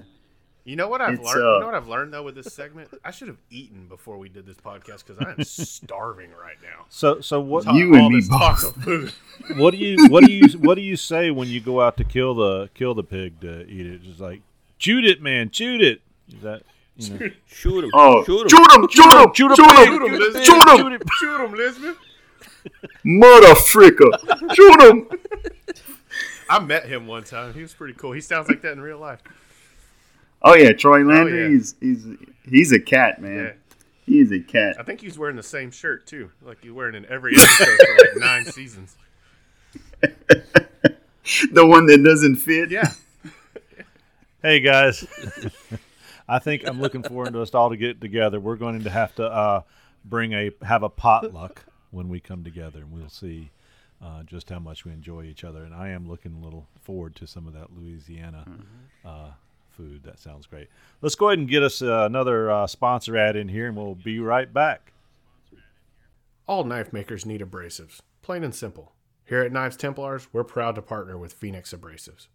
You know what I've It's, learned? uh, you know what I've learned though with this segment? I should have eaten before we did this podcast because I am starving right now. So so what You and me talk both. of food. what do you what do you what do you say when you go out to kill the kill the pig to eat it? Just like shoot it, man, shoot it. Is that you know? Shoot him. Oh, shoot him. shoot him! Shoot him! Shoot him, Shoot pig. him! Shoot him, Lisbon. Shoot him! Shoot him, Lisbon. Motherfricker! Shoot him! I met him one time. He was pretty cool. He sounds like that in real life. Oh yeah, Troy Landry. yeah. He's he's he's a cat, man. Yeah. He's a cat. I think he's wearing the same shirt too, like he's wearing in every episode for like nine seasons. The one that doesn't fit. Yeah. Hey guys, I think I'm looking forward to us all to get together. We're going to have to uh, bring a have a potluck when we come together, and we'll see uh, just how much we enjoy each other. And I am looking a little forward to some of that Louisiana uh, food. That sounds great. Let's go ahead and get us uh, another uh, sponsor ad in here, and we'll be right back. All knife makers need abrasives, plain and simple. Here at Knives Templars, we're proud to partner with Phoenix Abrasives.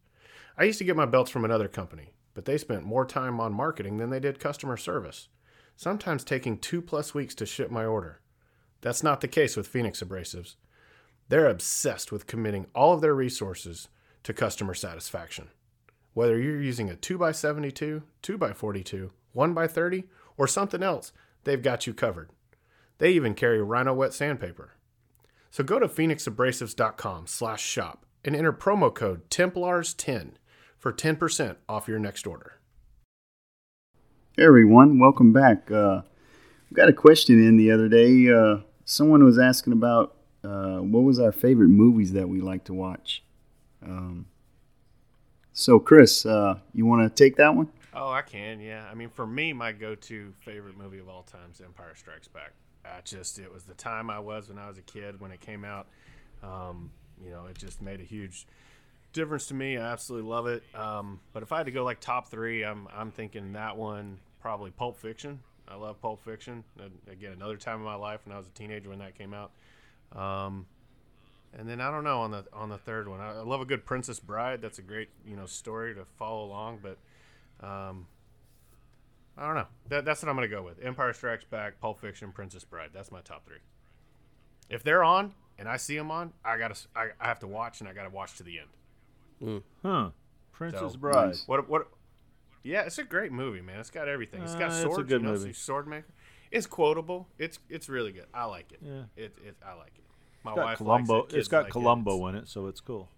I used to get my belts from another company, but they spent more time on marketing than they did customer service, sometimes taking two plus weeks to ship my order. That's not the case with Phoenix Abrasives. They're obsessed with committing all of their resources to customer satisfaction. Whether you're using a 2x72, 2x42, 1x30, or something else, they've got you covered. They even carry Rhino Wet Sandpaper. So go to phoenixabrasives.com slash shop and enter promo code TEMPLARS10 for 10% off your next order. Hey everyone, welcome back. Uh, we got a question in the other day. Uh, someone was asking about uh, what was our favorite movies that we like to watch. Um, so, Chris, uh, you want to take that one? Oh, I can, yeah. I mean, for me, my go-to favorite movie of all time is Empire Strikes Back. I just, it was the time I was when I was a kid when it came out. Um, you know, it just made a huge difference to me. I absolutely love it. Um, but if I had to go like top three, I'm I'm thinking that one probably Pulp Fiction. I love Pulp Fiction. Again, another time in my life when I was a teenager when that came out. Um, and then I don't know on the on the third one. I, I love a good Princess Bride. That's a great you know story to follow along. But um, I don't know. That, that's what I'm gonna go with. Empire Strikes Back, Pulp Fiction, Princess Bride. That's my top three. If they're on and I see them on, I gotta I, I have to watch and I gotta watch to the end. Huh. Princess So, Bride. nice. What what? Yeah, it's a great movie, man. It's got everything. It's got Uh, it's a swords. good you know, movie. so sword maker. It's quotable. It's it's really good. I like it. Yeah. It, it I like it. My It's got wife Columbo. likes it. It's kids got like Columbo It. in it, so it's cool.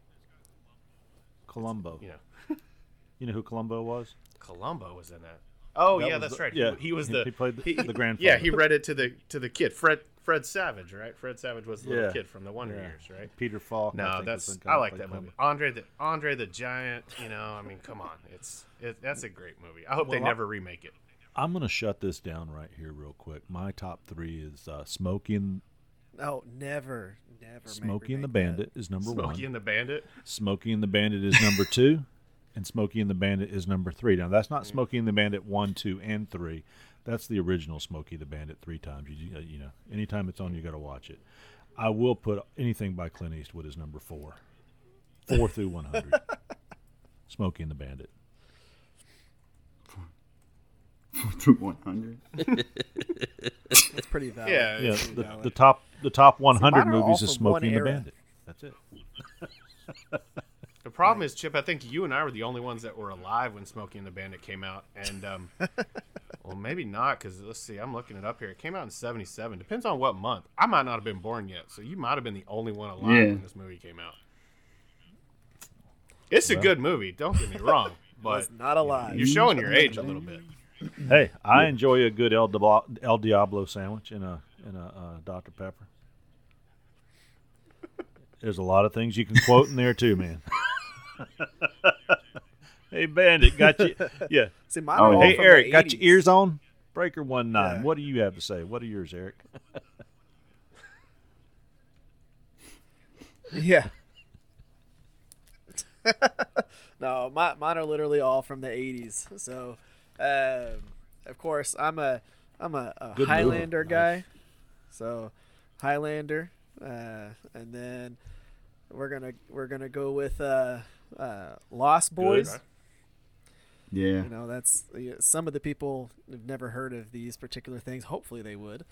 Columbo. You know, You know who Columbo was? Columbo was in that. Oh That yeah, that's the- right. yeah, he, he was he- the he played the- the grandfather. Yeah, he read it to the to the kid, Fred Fred Savage, right? Fred Savage was the little kid from the Wonder Yeah. Years, right? Peter Falk. No, think, that's was the guy I like that movie. Columbo. Andre the Andre the Giant. You know, I mean, come on, it's it, that's a great movie. I hope they Well, I- never remake it. I'm gonna shut this down right here, real quick. My top three is uh, Smokey and Oh, never, never. make- Smokey and the. Bandit is number Smokey one. Smokey and the Bandit. Smokey and the Bandit is number two, and Smokey and the Bandit is number three. Now that's Mm. not Smokey and the Bandit one, two, and three. That's the original Smokey the Bandit three times. You, you know, anytime it's on, you got to watch it. I will put anything by Clint Eastwood as number four, four through one hundred. Smokey and the Bandit. Through 100. It's pretty valid. Yeah, Yeah, it's- the, valid. the top the top one hundred mine are all movies is from one Smokey and the. Bandit. That's it. The problem is, Chip. I think you and I were the only ones that were alive when Smoking the Bandit came out, and um, well, maybe not because let's see. I'm looking it up here. It came out in '77. Depends on what month. I might not have been born yet, so you might have been the only one alive Yeah. when this movie came out. It's a good movie. Don't get me wrong, but Was not alive. you're showing your age a little bit. Hey, I enjoy a good El, Diablo, El Diablo sandwich and a and a uh, Dr Pepper. There's a lot of things you can quote in there too, man. hey, Bandit, got you? Yeah. See, mine Oh, Hey, Eric, got your ears on? Breaker one nine. Yeah. What do you have to say? What are yours, Eric? Yeah. no, my, mine are literally all from the '80s. So, um, of course, I'm a I'm a, a Good move. Highlander Nice. guy. So, Highlander, uh, and then we're gonna we're gonna go with uh, uh, Lost Boys. Good. Yeah. You know, that's yeah, some of the people have never heard of these particular things. Hopefully, they would.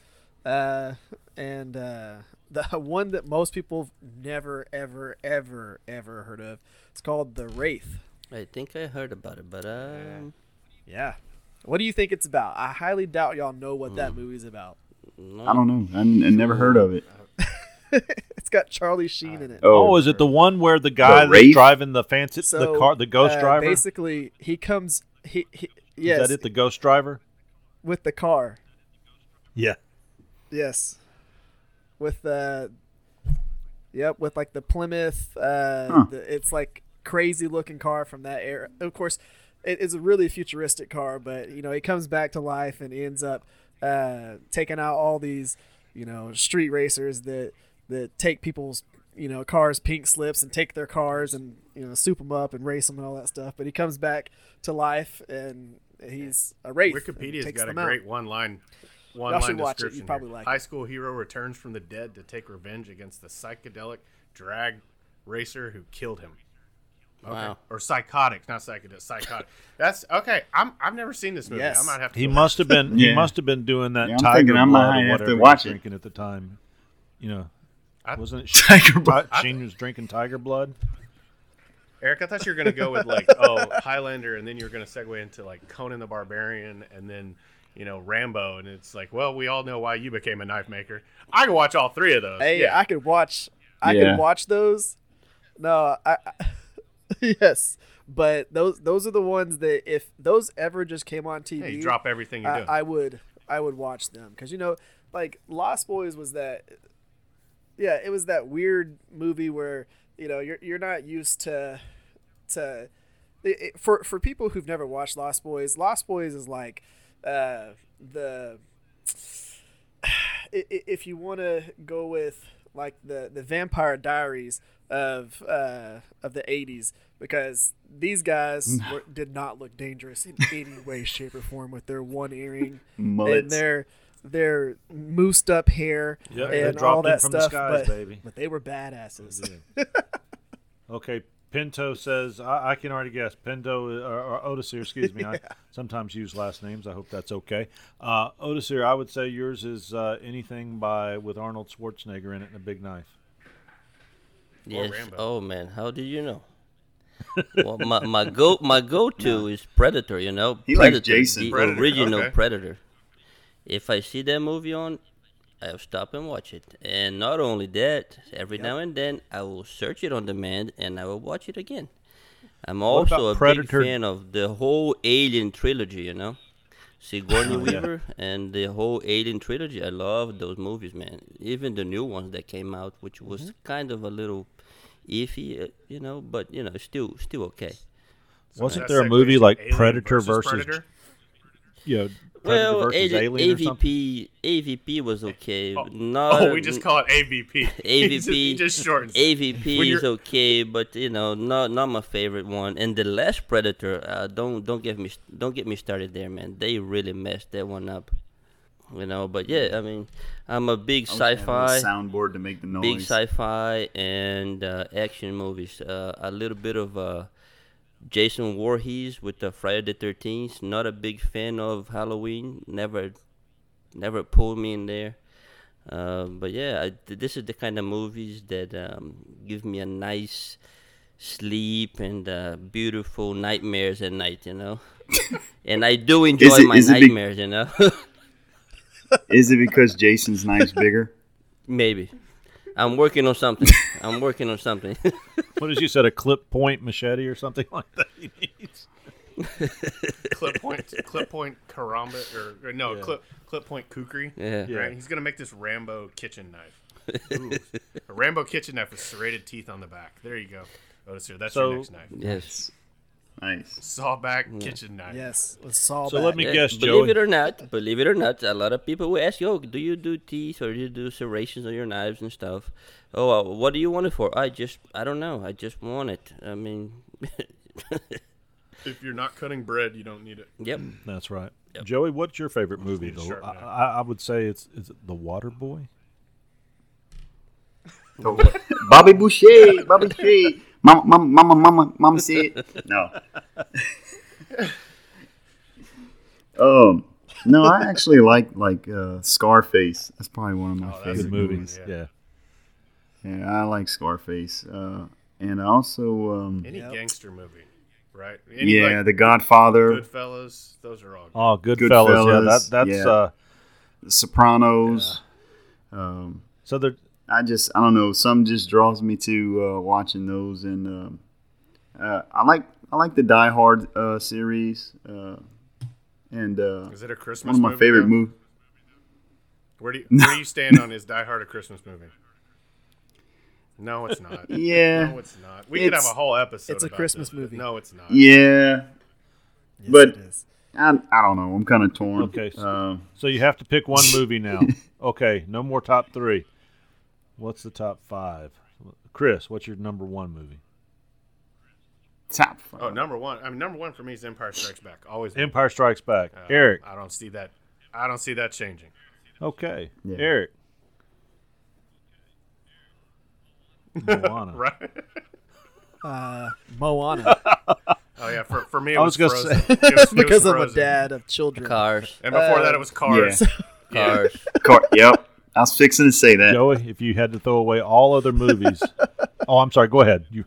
Uh, and uh, the one that most people never, ever, ever, ever heard of. It's called the Wraith. I think I heard about it, but um, Yeah. What do you think it's about? I highly doubt y'all know what that movie's about. I don't know. I, n- I never heard of it. it's got Charlie Sheen in it. Oh, is it the one where the guy that's Wraith? driving the fancy So, the car, the ghost uh, driver? Basically, he comes. He, he Is that it? The ghost driver? with the car. Yeah. Yes. With uh Yep, with like the Plymouth uh Huh. the, it's like crazy looking car from that era. Of course, it is a really futuristic car, but you know, he comes back to life and ends up uh taking out all these, you know, street racers that that take people's you know cars pink slips and take their cars and you know soup them up and race them and all that stuff but he comes back to life and he's a wraith and Wikipedia's got a out. great one line one Y'all line it. description. You'd probably like High it. school hero returns from the dead to take revenge against the psychedelic drag racer who killed him. Okay. Wow. Or psychotic, not psychedelic, psychotic. That's okay. I'm I've never seen this movie. Yes. I might have to He must have been. yeah. He must have been doing that Yeah, I'm tiger thinking I blood might have to whatever he was watch it. drinking at the time. You know, I- wasn't it? Tiger blood. Sheen was drinking tiger blood. Eric, I thought you were gonna go with like oh Highlander, and then you're gonna segue into like Conan the Barbarian, and then you know Rambo, and it's like, well, we all know why you became a knife maker. I can watch all three of those. Hey, yeah. I could watch. I Yeah. could watch those. No, I, I yes, but those those are the ones that if those ever just came on TV, hey, you drop everything you I, do. I would I would watch them because you know like Lost Boys was that yeah it was that weird movie where you know you're you're not used to to it, it- for for people who've never watched Lost Boys Lost Boys is like uh the i- i- if you want to go with like the the Vampire Diaries of uh of the 80s because these guys were, did not look dangerous in any way shape or form with their one earring and their their moosed up hair Yep, and all that from the stuff skies, but, baby. but they were badasses Okay, Pinto says I, I can already guess. Pinto uh, or, or Otis here, excuse me. I sometimes use last names. I hope that's okay. Uh, Otis here, I would say yours is uh, anything by with Arnold Schwarzenegger in it and a big knife. Yes. Rambo. Oh man, how did you know? well, my my go my go to is Predator. You know, He likes Jason. the Predator, original okay. Predator. If I see that movie on, I'll stop and watch it. And not only that, every now and then I will search it on demand and I will watch it again. I'm also a Predator? big fan of the whole Alien trilogy. You know. Sigourney Oh, yeah. Weaver and the whole Alien trilogy. I love those movies, man. Even the new ones that came out, which was Mm-hmm. kind of a little iffy, uh, you know, but you know, still still okay. Wasn't there a movie like Alien Predator versus, Predator? you know Predator well, versus A- Alien? AVP AVP was okay. Oh, Not oh, we just call it AVP. He just- AVP. he just shortens. AVP When is you're- okay, but you know, not not my favorite one. And the last Predator, uh, don't don't get me don't get me started there, man. They really messed that one up. You know, but yeah, I mean, I'm a big I wish I a sci-fi. soundboard to make the noise. big sci-fi and uh, action movies. Uh, a little bit of uh, Jason Voorhees with the Friday the Thirteenth. Not a big fan of Halloween. Never, never pulled me in there. Uh, but yeah, I, th- this is the kind of movies that um, give me a nice sleep and uh, beautiful nightmares at night. You know, and I do enjoy it- my it be- nightmares. you know, Is it because Jason's knife's bigger? maybe. I'm working on something. I'm working on something. What did you said? A clip point machete or something like that? he needs? clip point, clip point karambit, or, or no, clip clip point kukri. Yeah. Yeah. Right. He's gonna make this Rambo kitchen knife. Ooh, a Rambo kitchen knife with serrated teeth on the back. There you go. Otis here. That's So- your next knife. yes. Nice. Sawback kitchen knife. yes with Saul So let me Yeah, guess, Joey. believe it or not, believe it or not, a lot of people will ask you, "Oh, do you do teeth or do you do serrations on your knives and stuff?" Oh, uh, what do you want it for? I just, I don't know. I just want it. I mean, If you're not cutting bread, you don't need it. yep. That's right. Yep. Joey, what's your favorite movie? need though? sharp I, knife. I, I would say it's is it The Water Boy. Bobby Boucher, Bobby Boucher. Mama, mama, mama, mama, mama said. No. um, no, I actually like like uh, Scarface. That's probably one of my Oh, favorite Good movies. Yeah. yeah. Yeah, I like Scarface. Uh, and also, um, Any Yep. gangster movie, right? Any, yeah, like, The Godfather, Goodfellas. Those are all. Good. Oh, Goodfellas. Yeah, that that's yeah. uh. The Sopranos. Um, So they're I just I don't know. Some just draws me to uh, watching those, and um, uh, I like I like the Die Hard uh, series, uh, and uh, Is it a Christmas? Movie? One of my movie, favorite movies. Where do you, where do you stand on is Die Hard a Christmas movie? No, it's not. Yeah, No, it's not. We could have a whole episode. it's a about Christmas this, movie. No, it's not. yeah. Yes, but- it is. I, I don't know. I'm kind of torn. Okay, so- Uh, so you have to pick one movie now. okay, no more top three. What's the top five? Chris, what's your number one movie? top five. Oh, number one. I mean, number one for me is Empire Strikes Back. Always. Empire Strikes Back. Uh, Eric. I don't see that. I don't see that changing. Okay. Yeah. Eric. Moana. Right. Uh, Moana Oh yeah. For, for me, it I was, was gonna say- It was- it was because I'm a dad of children. Cars, And before Uh, that, it was Cars. Yeah. cars. Car- yep. I was fixing to say that. Joey, if you had to throw away all other movies. oh, I'm sorry. Go ahead. You.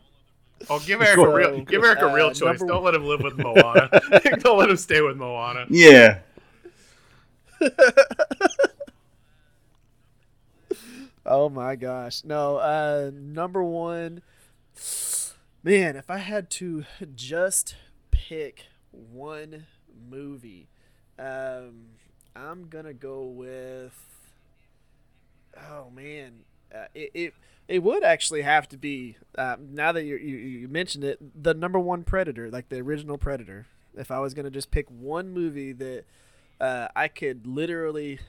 Oh, give Eric a real, So, give Eric a real uh, choice. Don't let him live with Moana. Don't let him stay with Moana. Yeah. Oh my gosh. No, uh number 1 Man, if I had to just pick one movie, um I'm going to go with Oh man. Uh, it, it it would actually have to be uh, now that you, you you mentioned it the number one predator like the original predator if i was going to just pick one movie that uh, i could literally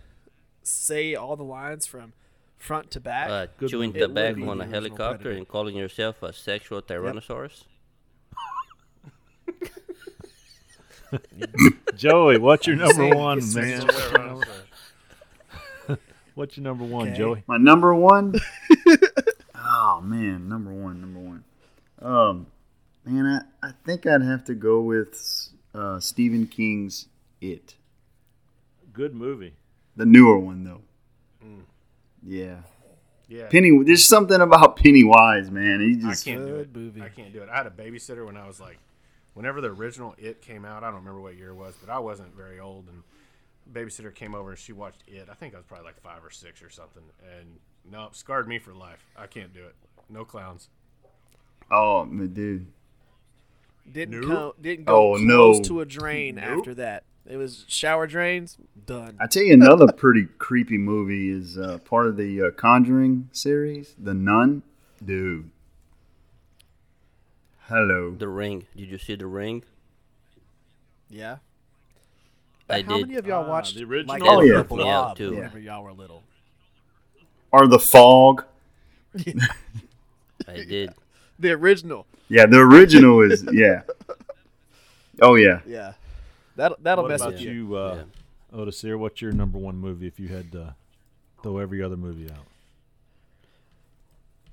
say all the lines from front to back Uh, Good chewing the It would back on a helicopter Predator. and calling yourself a sexual tyrannosaurus. Joey, what's your number one, man? Sexual What's your number one, Okay. Joey? My number one. oh man, number one, number one. Um, man, I, I think I'd have to go with uh, Stephen King's It, Good movie. the newer one though. Yeah, Yeah. Penny. There's something about Pennywise, man. He just I can't do Good it. movie. I can't do it. I had a babysitter when I was like, whenever the original It came out. I don't remember what year it was, but I wasn't very old. And babysitter came over and she watched It. I think I was probably like five or six or something. And no, scarred me for life. I can't do it. No clowns. oh, my dude. didn't Nope. go, didn't go Oh, close no. to a drain Nope. after that it was shower drains done I tell you, another pretty creepy movie is uh, part of the uh, Conjuring series, The Nun. Dude. Hello. The Ring. Did you see The Ring? yeah I how did. many of y'all watched the original? like Oh, yeah. Purple Yeah, Blob too. whenever y'all were little Or The Fog. I did. the original Yeah, the original is yeah. Oh yeah. yeah that that'll What mess about with you you, uh, Otis here? What's your number one movie if you had to throw every other movie out?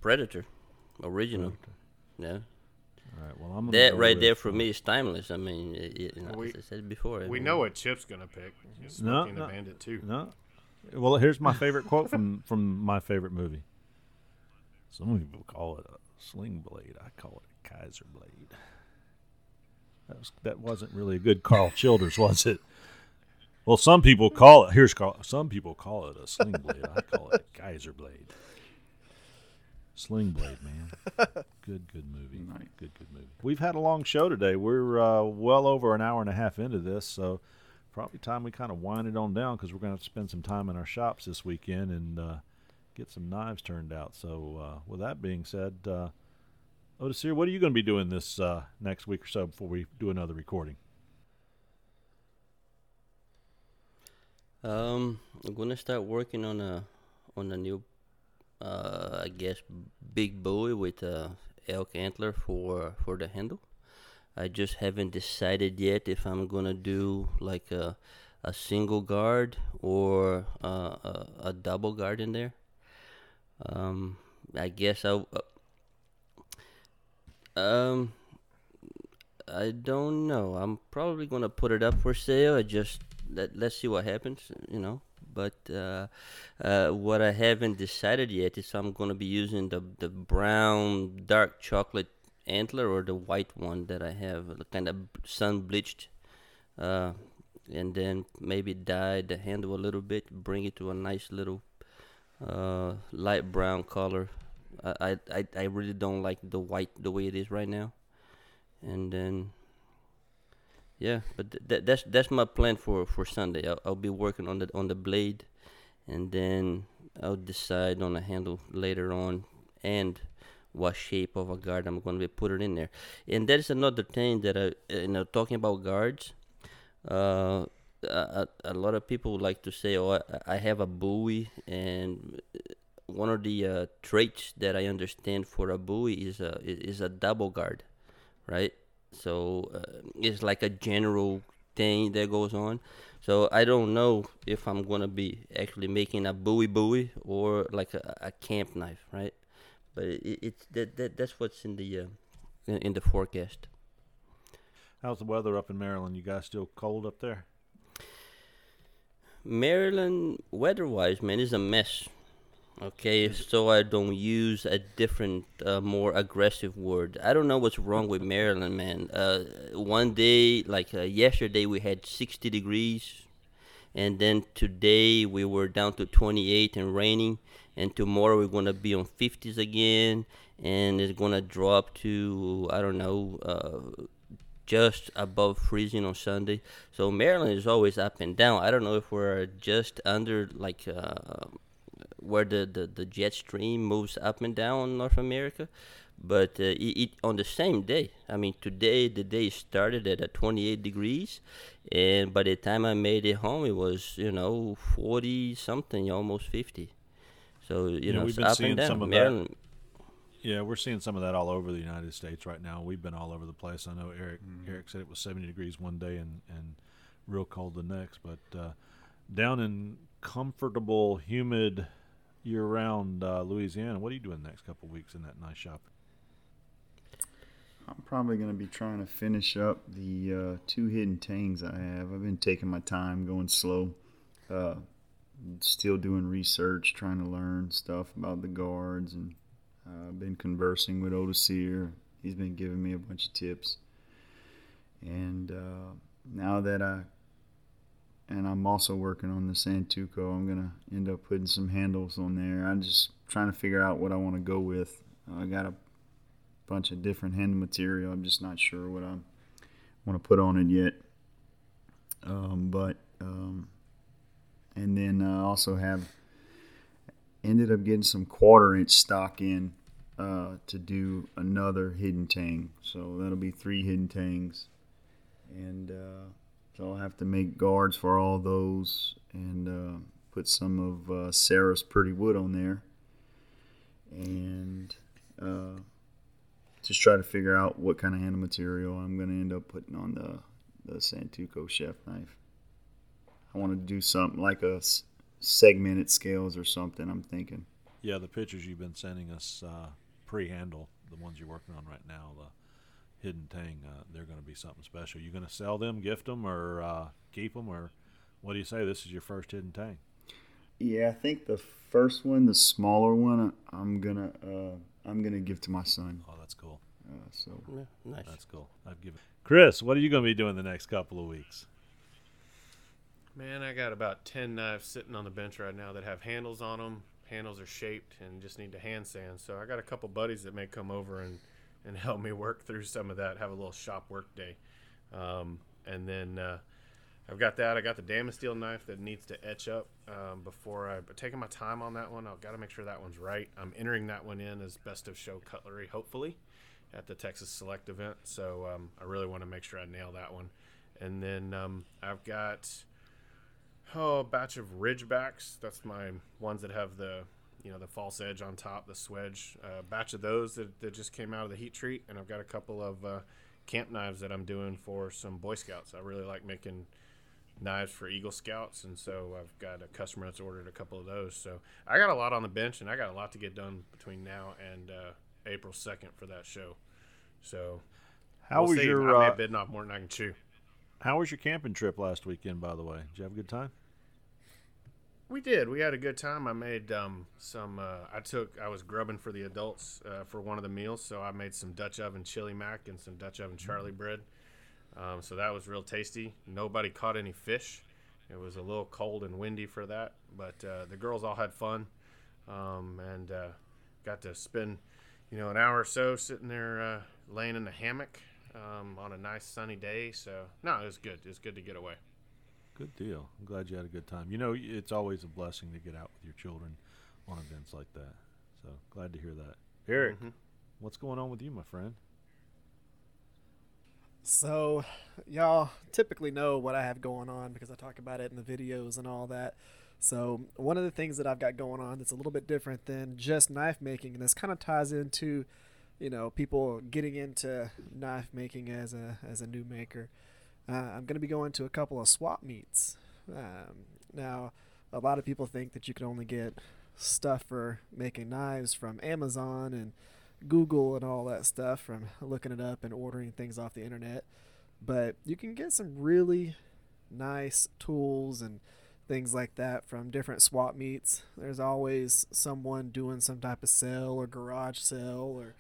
Predator. Original. Yeah. All right. Well, I'm That right there for me is timeless. I mean, it, it, you know, We- as I said before. I We mean, know what Chip's going to pick. It's No, Smokey and no. the Bandit, too. No. Well, here's my favorite quote from from my favorite movie. Some people call it a sling blade. I call it a Kaiser blade. That was that wasn't really a good Carl Childers, was it? Well, some people call it. Here's Carl. Some people call it a sling blade. I call it a Kaiser blade. Sling blade, man. Good, good movie. Good, good movie. We've had a long show today. We're uh, well over an hour and a half into this, so probably time we kind of wind it on down because we're going to spend some time in our shops this weekend and uh, get some knives turned out. So, uh, with that being said, uh, Otis here, what are you going to be doing this uh, next week or so before we do another recording? Um, I'm gonna start working on a on a new, uh, I guess, big Bowie with a elk antler for for the handle. I just haven't decided yet if I'm gonna do like a a single guard or uh, a a double guard in there. Um, I guess I. Uh, um, I don't know. I'm probably gonna put it up for sale. I just let let's see what happens, you know. But uh, uh, what I haven't decided yet is I'm gonna be using the the brown dark chocolate antler or the white one that I have, kind of sun bleached, uh, and then maybe dye the handle a little bit, bring it to a nice little uh, light brown color. I I I really don't like the white the way it is right now, and then yeah, but th- th- that's that's my plan for for Sunday. I'll, I'll be working on the on the blade, and then I'll decide on the handle later on, and what shape of a guard I'm going to be putting in there. And that is another thing that I you know talking about guards. Uh, a, a a lot of people like to say, "Oh, I, I have a Bowie," and one of the uh, traits that I understand for a Bowie is a is a double guard, right? So uh, it's like a general thing that goes on. So I don't know if I'm gonna be actually making a Bowie Bowie or like a, a camp knife, right? But it, it's that, that that's what's in the uh, in, in the forecast. How's the weather up in Maryland? You guys still cold up there? Maryland weather-wise, man, is a mess. Okay, so I don't use a different, uh, more aggressive word. I don't know what's wrong with Maryland, man. Uh, one day, like uh, yesterday, we had 60 degrees, and then today we were down to 28 and raining, and tomorrow we're gonna be on 50s again, and it's gonna drop to I don't know, uh, just above freezing on Sunday. So Maryland is always up and down. I don't know if we're just under like. Uh, where the, the, the jet stream moves up and down North America. But uh, it, it, on the same day, I mean, today the day started at uh, 28 degrees, and by the time I made it home, it was you know 40 something, almost 50. So you Yeah, know, we've been up seeing and down. some of that. Yeah, we're seeing some of that all over the United States right now. We've been all over the place. I know Eric Eric said it was 70 degrees one day and, and real cold the next, but uh, down in comfortable, humid, year-round uh, Louisiana, what are you doing the next couple weeks in that nice shop? I'm probably going to be trying to finish up the uh, two hidden tangs I have. I've been taking my time, going slow, uh, still doing research, trying to learn stuff about the guards, and uh, I've been conversing with Otis He's been giving me a bunch of tips, and uh, now that I and I'm also working on the Santoku. I'm gonna end up putting some handles on there. I'm just trying to figure out what I want to go with. I got a bunch of different handle material. I'm just not sure what I want to put on it yet. Um, but um, and then I also have ended up getting some quarter inch stock in uh, to do another hidden tang. So that'll be three hidden tangs, and uh, so I'll have to make guards for all those and uh, put some of uh, Sarah's Pretty Wood on there, and uh, just try to figure out what kind of handle material I'm going to end up putting on the the Santoku chef knife. I want to do something like a s- segmented scales or something. I'm thinking. Yeah, the pictures you've been sending us uh, pre-handle, the ones you're working on right now, the hidden tang, uh, they're going to be something special. You going to sell them, gift them, or uh, keep them, or what do you say? This is your first hidden tang. Yeah, I think the first one, the smaller one, I'm gonna uh, I'm gonna give to my son. Oh, that's cool. Uh, so yeah, nice. That's cool. I've given Chris. What are you going to be doing the next couple of weeks? Man, I got about 10 knives sitting on the bench right now that have handles on them. Handles are shaped and just need to hand sand. So I got a couple buddies that may come over and, and help me work through some of that, have a little shop work day. Um, and then uh, I've got that. I got the Damasteel knife that needs to etch up um, before I. But taking my time on that one, I've got to make sure that one's right. I'm entering that one in as best of show cutlery, hopefully, at the Texas Select event. So um, I really want to make sure I nail that one. And then um, I've got oh, a batch of Ridgebacks. That's my ones that have the you know the false edge on top, the swedge. A uh, batch of those that, that just came out of the heat treat, and I've got a couple of uh, camp knives that I'm doing for some Boy Scouts. I really like making knives for Eagle Scouts, and so I've got a customer that's ordered a couple of those. So I got a lot on the bench, and I got a lot to get done between now and uh, April second for that show. So How we'll was see. your I may uh, have bitten off more than I can chew. How was your camping trip last weekend? By the way, did you have a good time? We did. We had a good time. I made um, some. Uh, I took. I was grubbing for the adults uh, for one of the meals, so I made some Dutch oven chili mac and some Dutch oven Charlie bread. Um, so that was real tasty. Nobody caught any fish. It was a little cold and windy for that, but uh, the girls all had fun, um, and uh, got to spend, you know, an hour or so sitting there uh, laying in the hammock um, on a nice sunny day. So no, it was good. It was good to get away. Good deal. I'm glad you had a good time. You know, it's always a blessing to get out with your children on events like that. So glad to hear that. Eric, Mhm. what's going on with you, my friend? So, y'all typically know what I have going on because I talk about it in the videos and all that. So, one of the things that I've got going on that's a little bit different than just knife making, and this kind of ties into, you know, people getting into knife making as a as a new maker. Uh, I'm going to be going to a couple of swap meets. Um, now, a lot of people think that you can only get stuff for making knives from Amazon and Google and all that stuff from looking it up and ordering things off the internet. But you can get some really nice tools and things like that from different swap meets. There's always someone doing some type of sale or garage sale or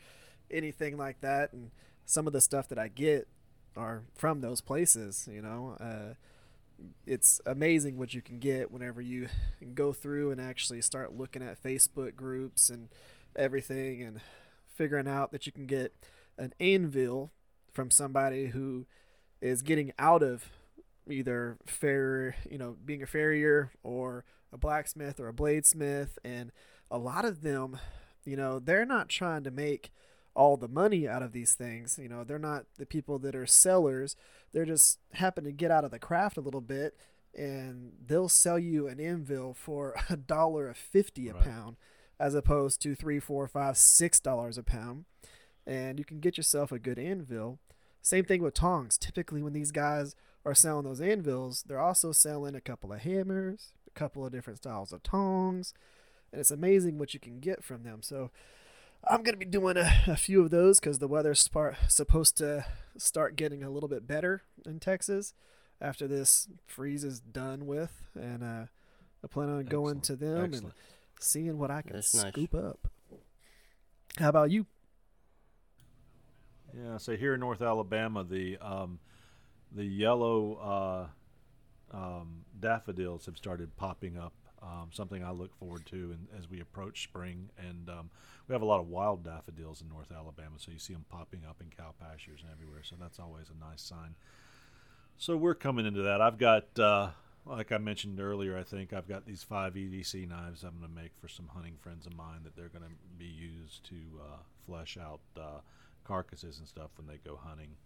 anything like that. And some of the stuff that I get are from those places, you know. Uh, it's amazing what you can get whenever you go through and actually start looking at Facebook groups and everything and figuring out that you can get an anvil from somebody who is getting out of either fair, you know, being a farrier or a blacksmith or a bladesmith. And a lot of them, you know, they're not trying to make all the money out of these things. You know, they're not the people that are sellers. They're just happen to get out of the craft a little bit and they'll sell you an anvil for a dollar a fifty a right. pound as opposed to three, four, five, six dollars a pound. And you can get yourself a good anvil. Same thing with tongs. Typically when these guys are selling those anvils, they're also selling a couple of hammers, a couple of different styles of tongs, and it's amazing what you can get from them. So I'm going to be doing a, a few of those because the weather's supposed to start getting a little bit better in Texas after this freeze is done with, and uh, I plan on going to them Excellent. and seeing what I can That's scoop nice. up. How about you? Yeah, so here in North Alabama, the um, the yellow uh, um, daffodils have started popping up. Um, something I look forward to and as we approach spring. And um, we have a lot of wild daffodils in North Alabama, so you see them popping up in cow pastures and everywhere. So that's always a nice sign. So we're coming into that. I've got, uh, like I mentioned earlier, I think I've got these five EDC knives I'm going to make for some hunting friends of mine that they're going to be used to uh, flesh out uh, carcasses and stuff when they go hunting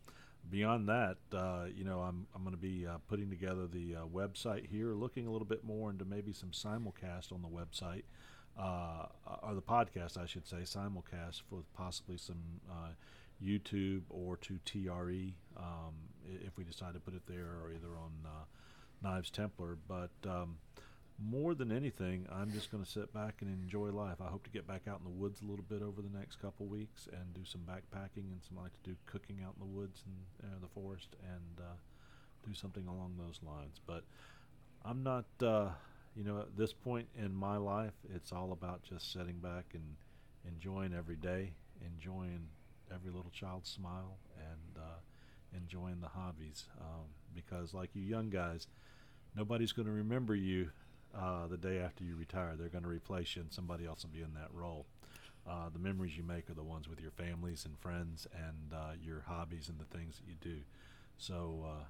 beyond that, uh, you know, I'm, I'm going to be uh, putting together the uh, website here, looking a little bit more into maybe some simulcast on the website, uh, or the podcast, I should say, simulcast for possibly some uh, YouTube or to TRE um, if we decide to put it there, or either on uh, Knives Templar. But um, more than anything, I'm just going to sit back and enjoy life. I hope to get back out in the woods a little bit over the next couple weeks and do some backpacking and some I like to do cooking out in the woods and uh, the forest and uh, do something along those lines. But I'm not, uh, you know, at this point in my life, it's all about just sitting back and enjoying every day, enjoying every little child's smile, and uh, enjoying the hobbies. Um, because, like you young guys, nobody's going to remember you uh, the day after you retire. They're going to replace you, and somebody else will be in that role. Uh, the memories you make are the ones with your families and friends and uh, your hobbies and the things that you do. So uh,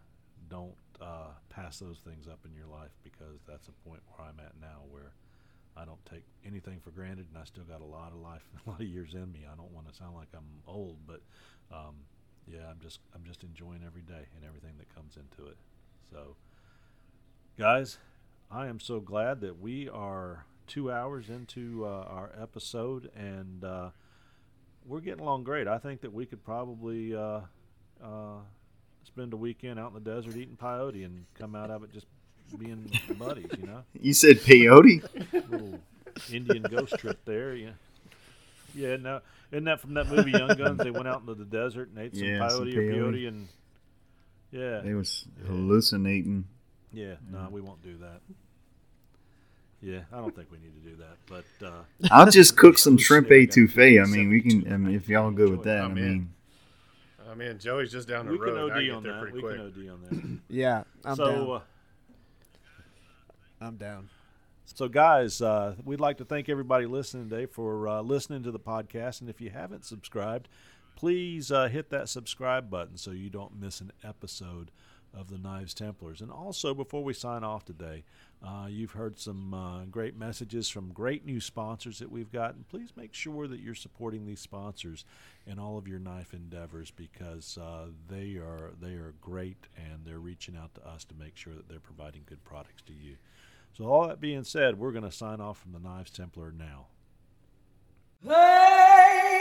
don't uh, pass those things up in your life because that's a point where I'm at now where I don't take anything for granted, and I still got a lot of life, a lot of years in me. I don't want to sound like I'm old, but um, yeah, I'm just I'm just enjoying every day and everything that comes into it. So, guys, I am so glad that we are two hours into uh, our episode and uh, we're getting along great. I think that we could probably uh, uh spend a weekend out in the desert eating peyote and come out of it just being buddies, you know? You said peyote? Little Indian ghost trip there, yeah. Yeah, no, isn't that from that movie Young Guns? They went out into the desert and ate some yeah, peyote some or peyote and yeah, they was hallucinating. Yeah, no, nah, we won't do that. Yeah, I don't think we need to do that, but uh, I'll just cook some shrimp etouffee. I mean, we can. I mean, if y'all go with that, I mean. I mean, Joey's just down the we road. Can OD on that. We quick. can OD on that. yeah, I'm so, down. Uh, I'm down. So, guys, uh, we'd like to thank everybody listening today for uh, listening to the podcast. And if you haven't subscribed, please uh, hit that subscribe button so you don't miss an episode of the Knives Templars. And also, before we sign off today, uh, you've heard some uh, great messages from great new sponsors that we've gotten. Please make sure that you're supporting these sponsors in all of your knife endeavors because uh, they are they are great and they're reaching out to us to make sure that they're providing good products to you. So all that being said, we're going to sign off from the Knives Templar now. Hey!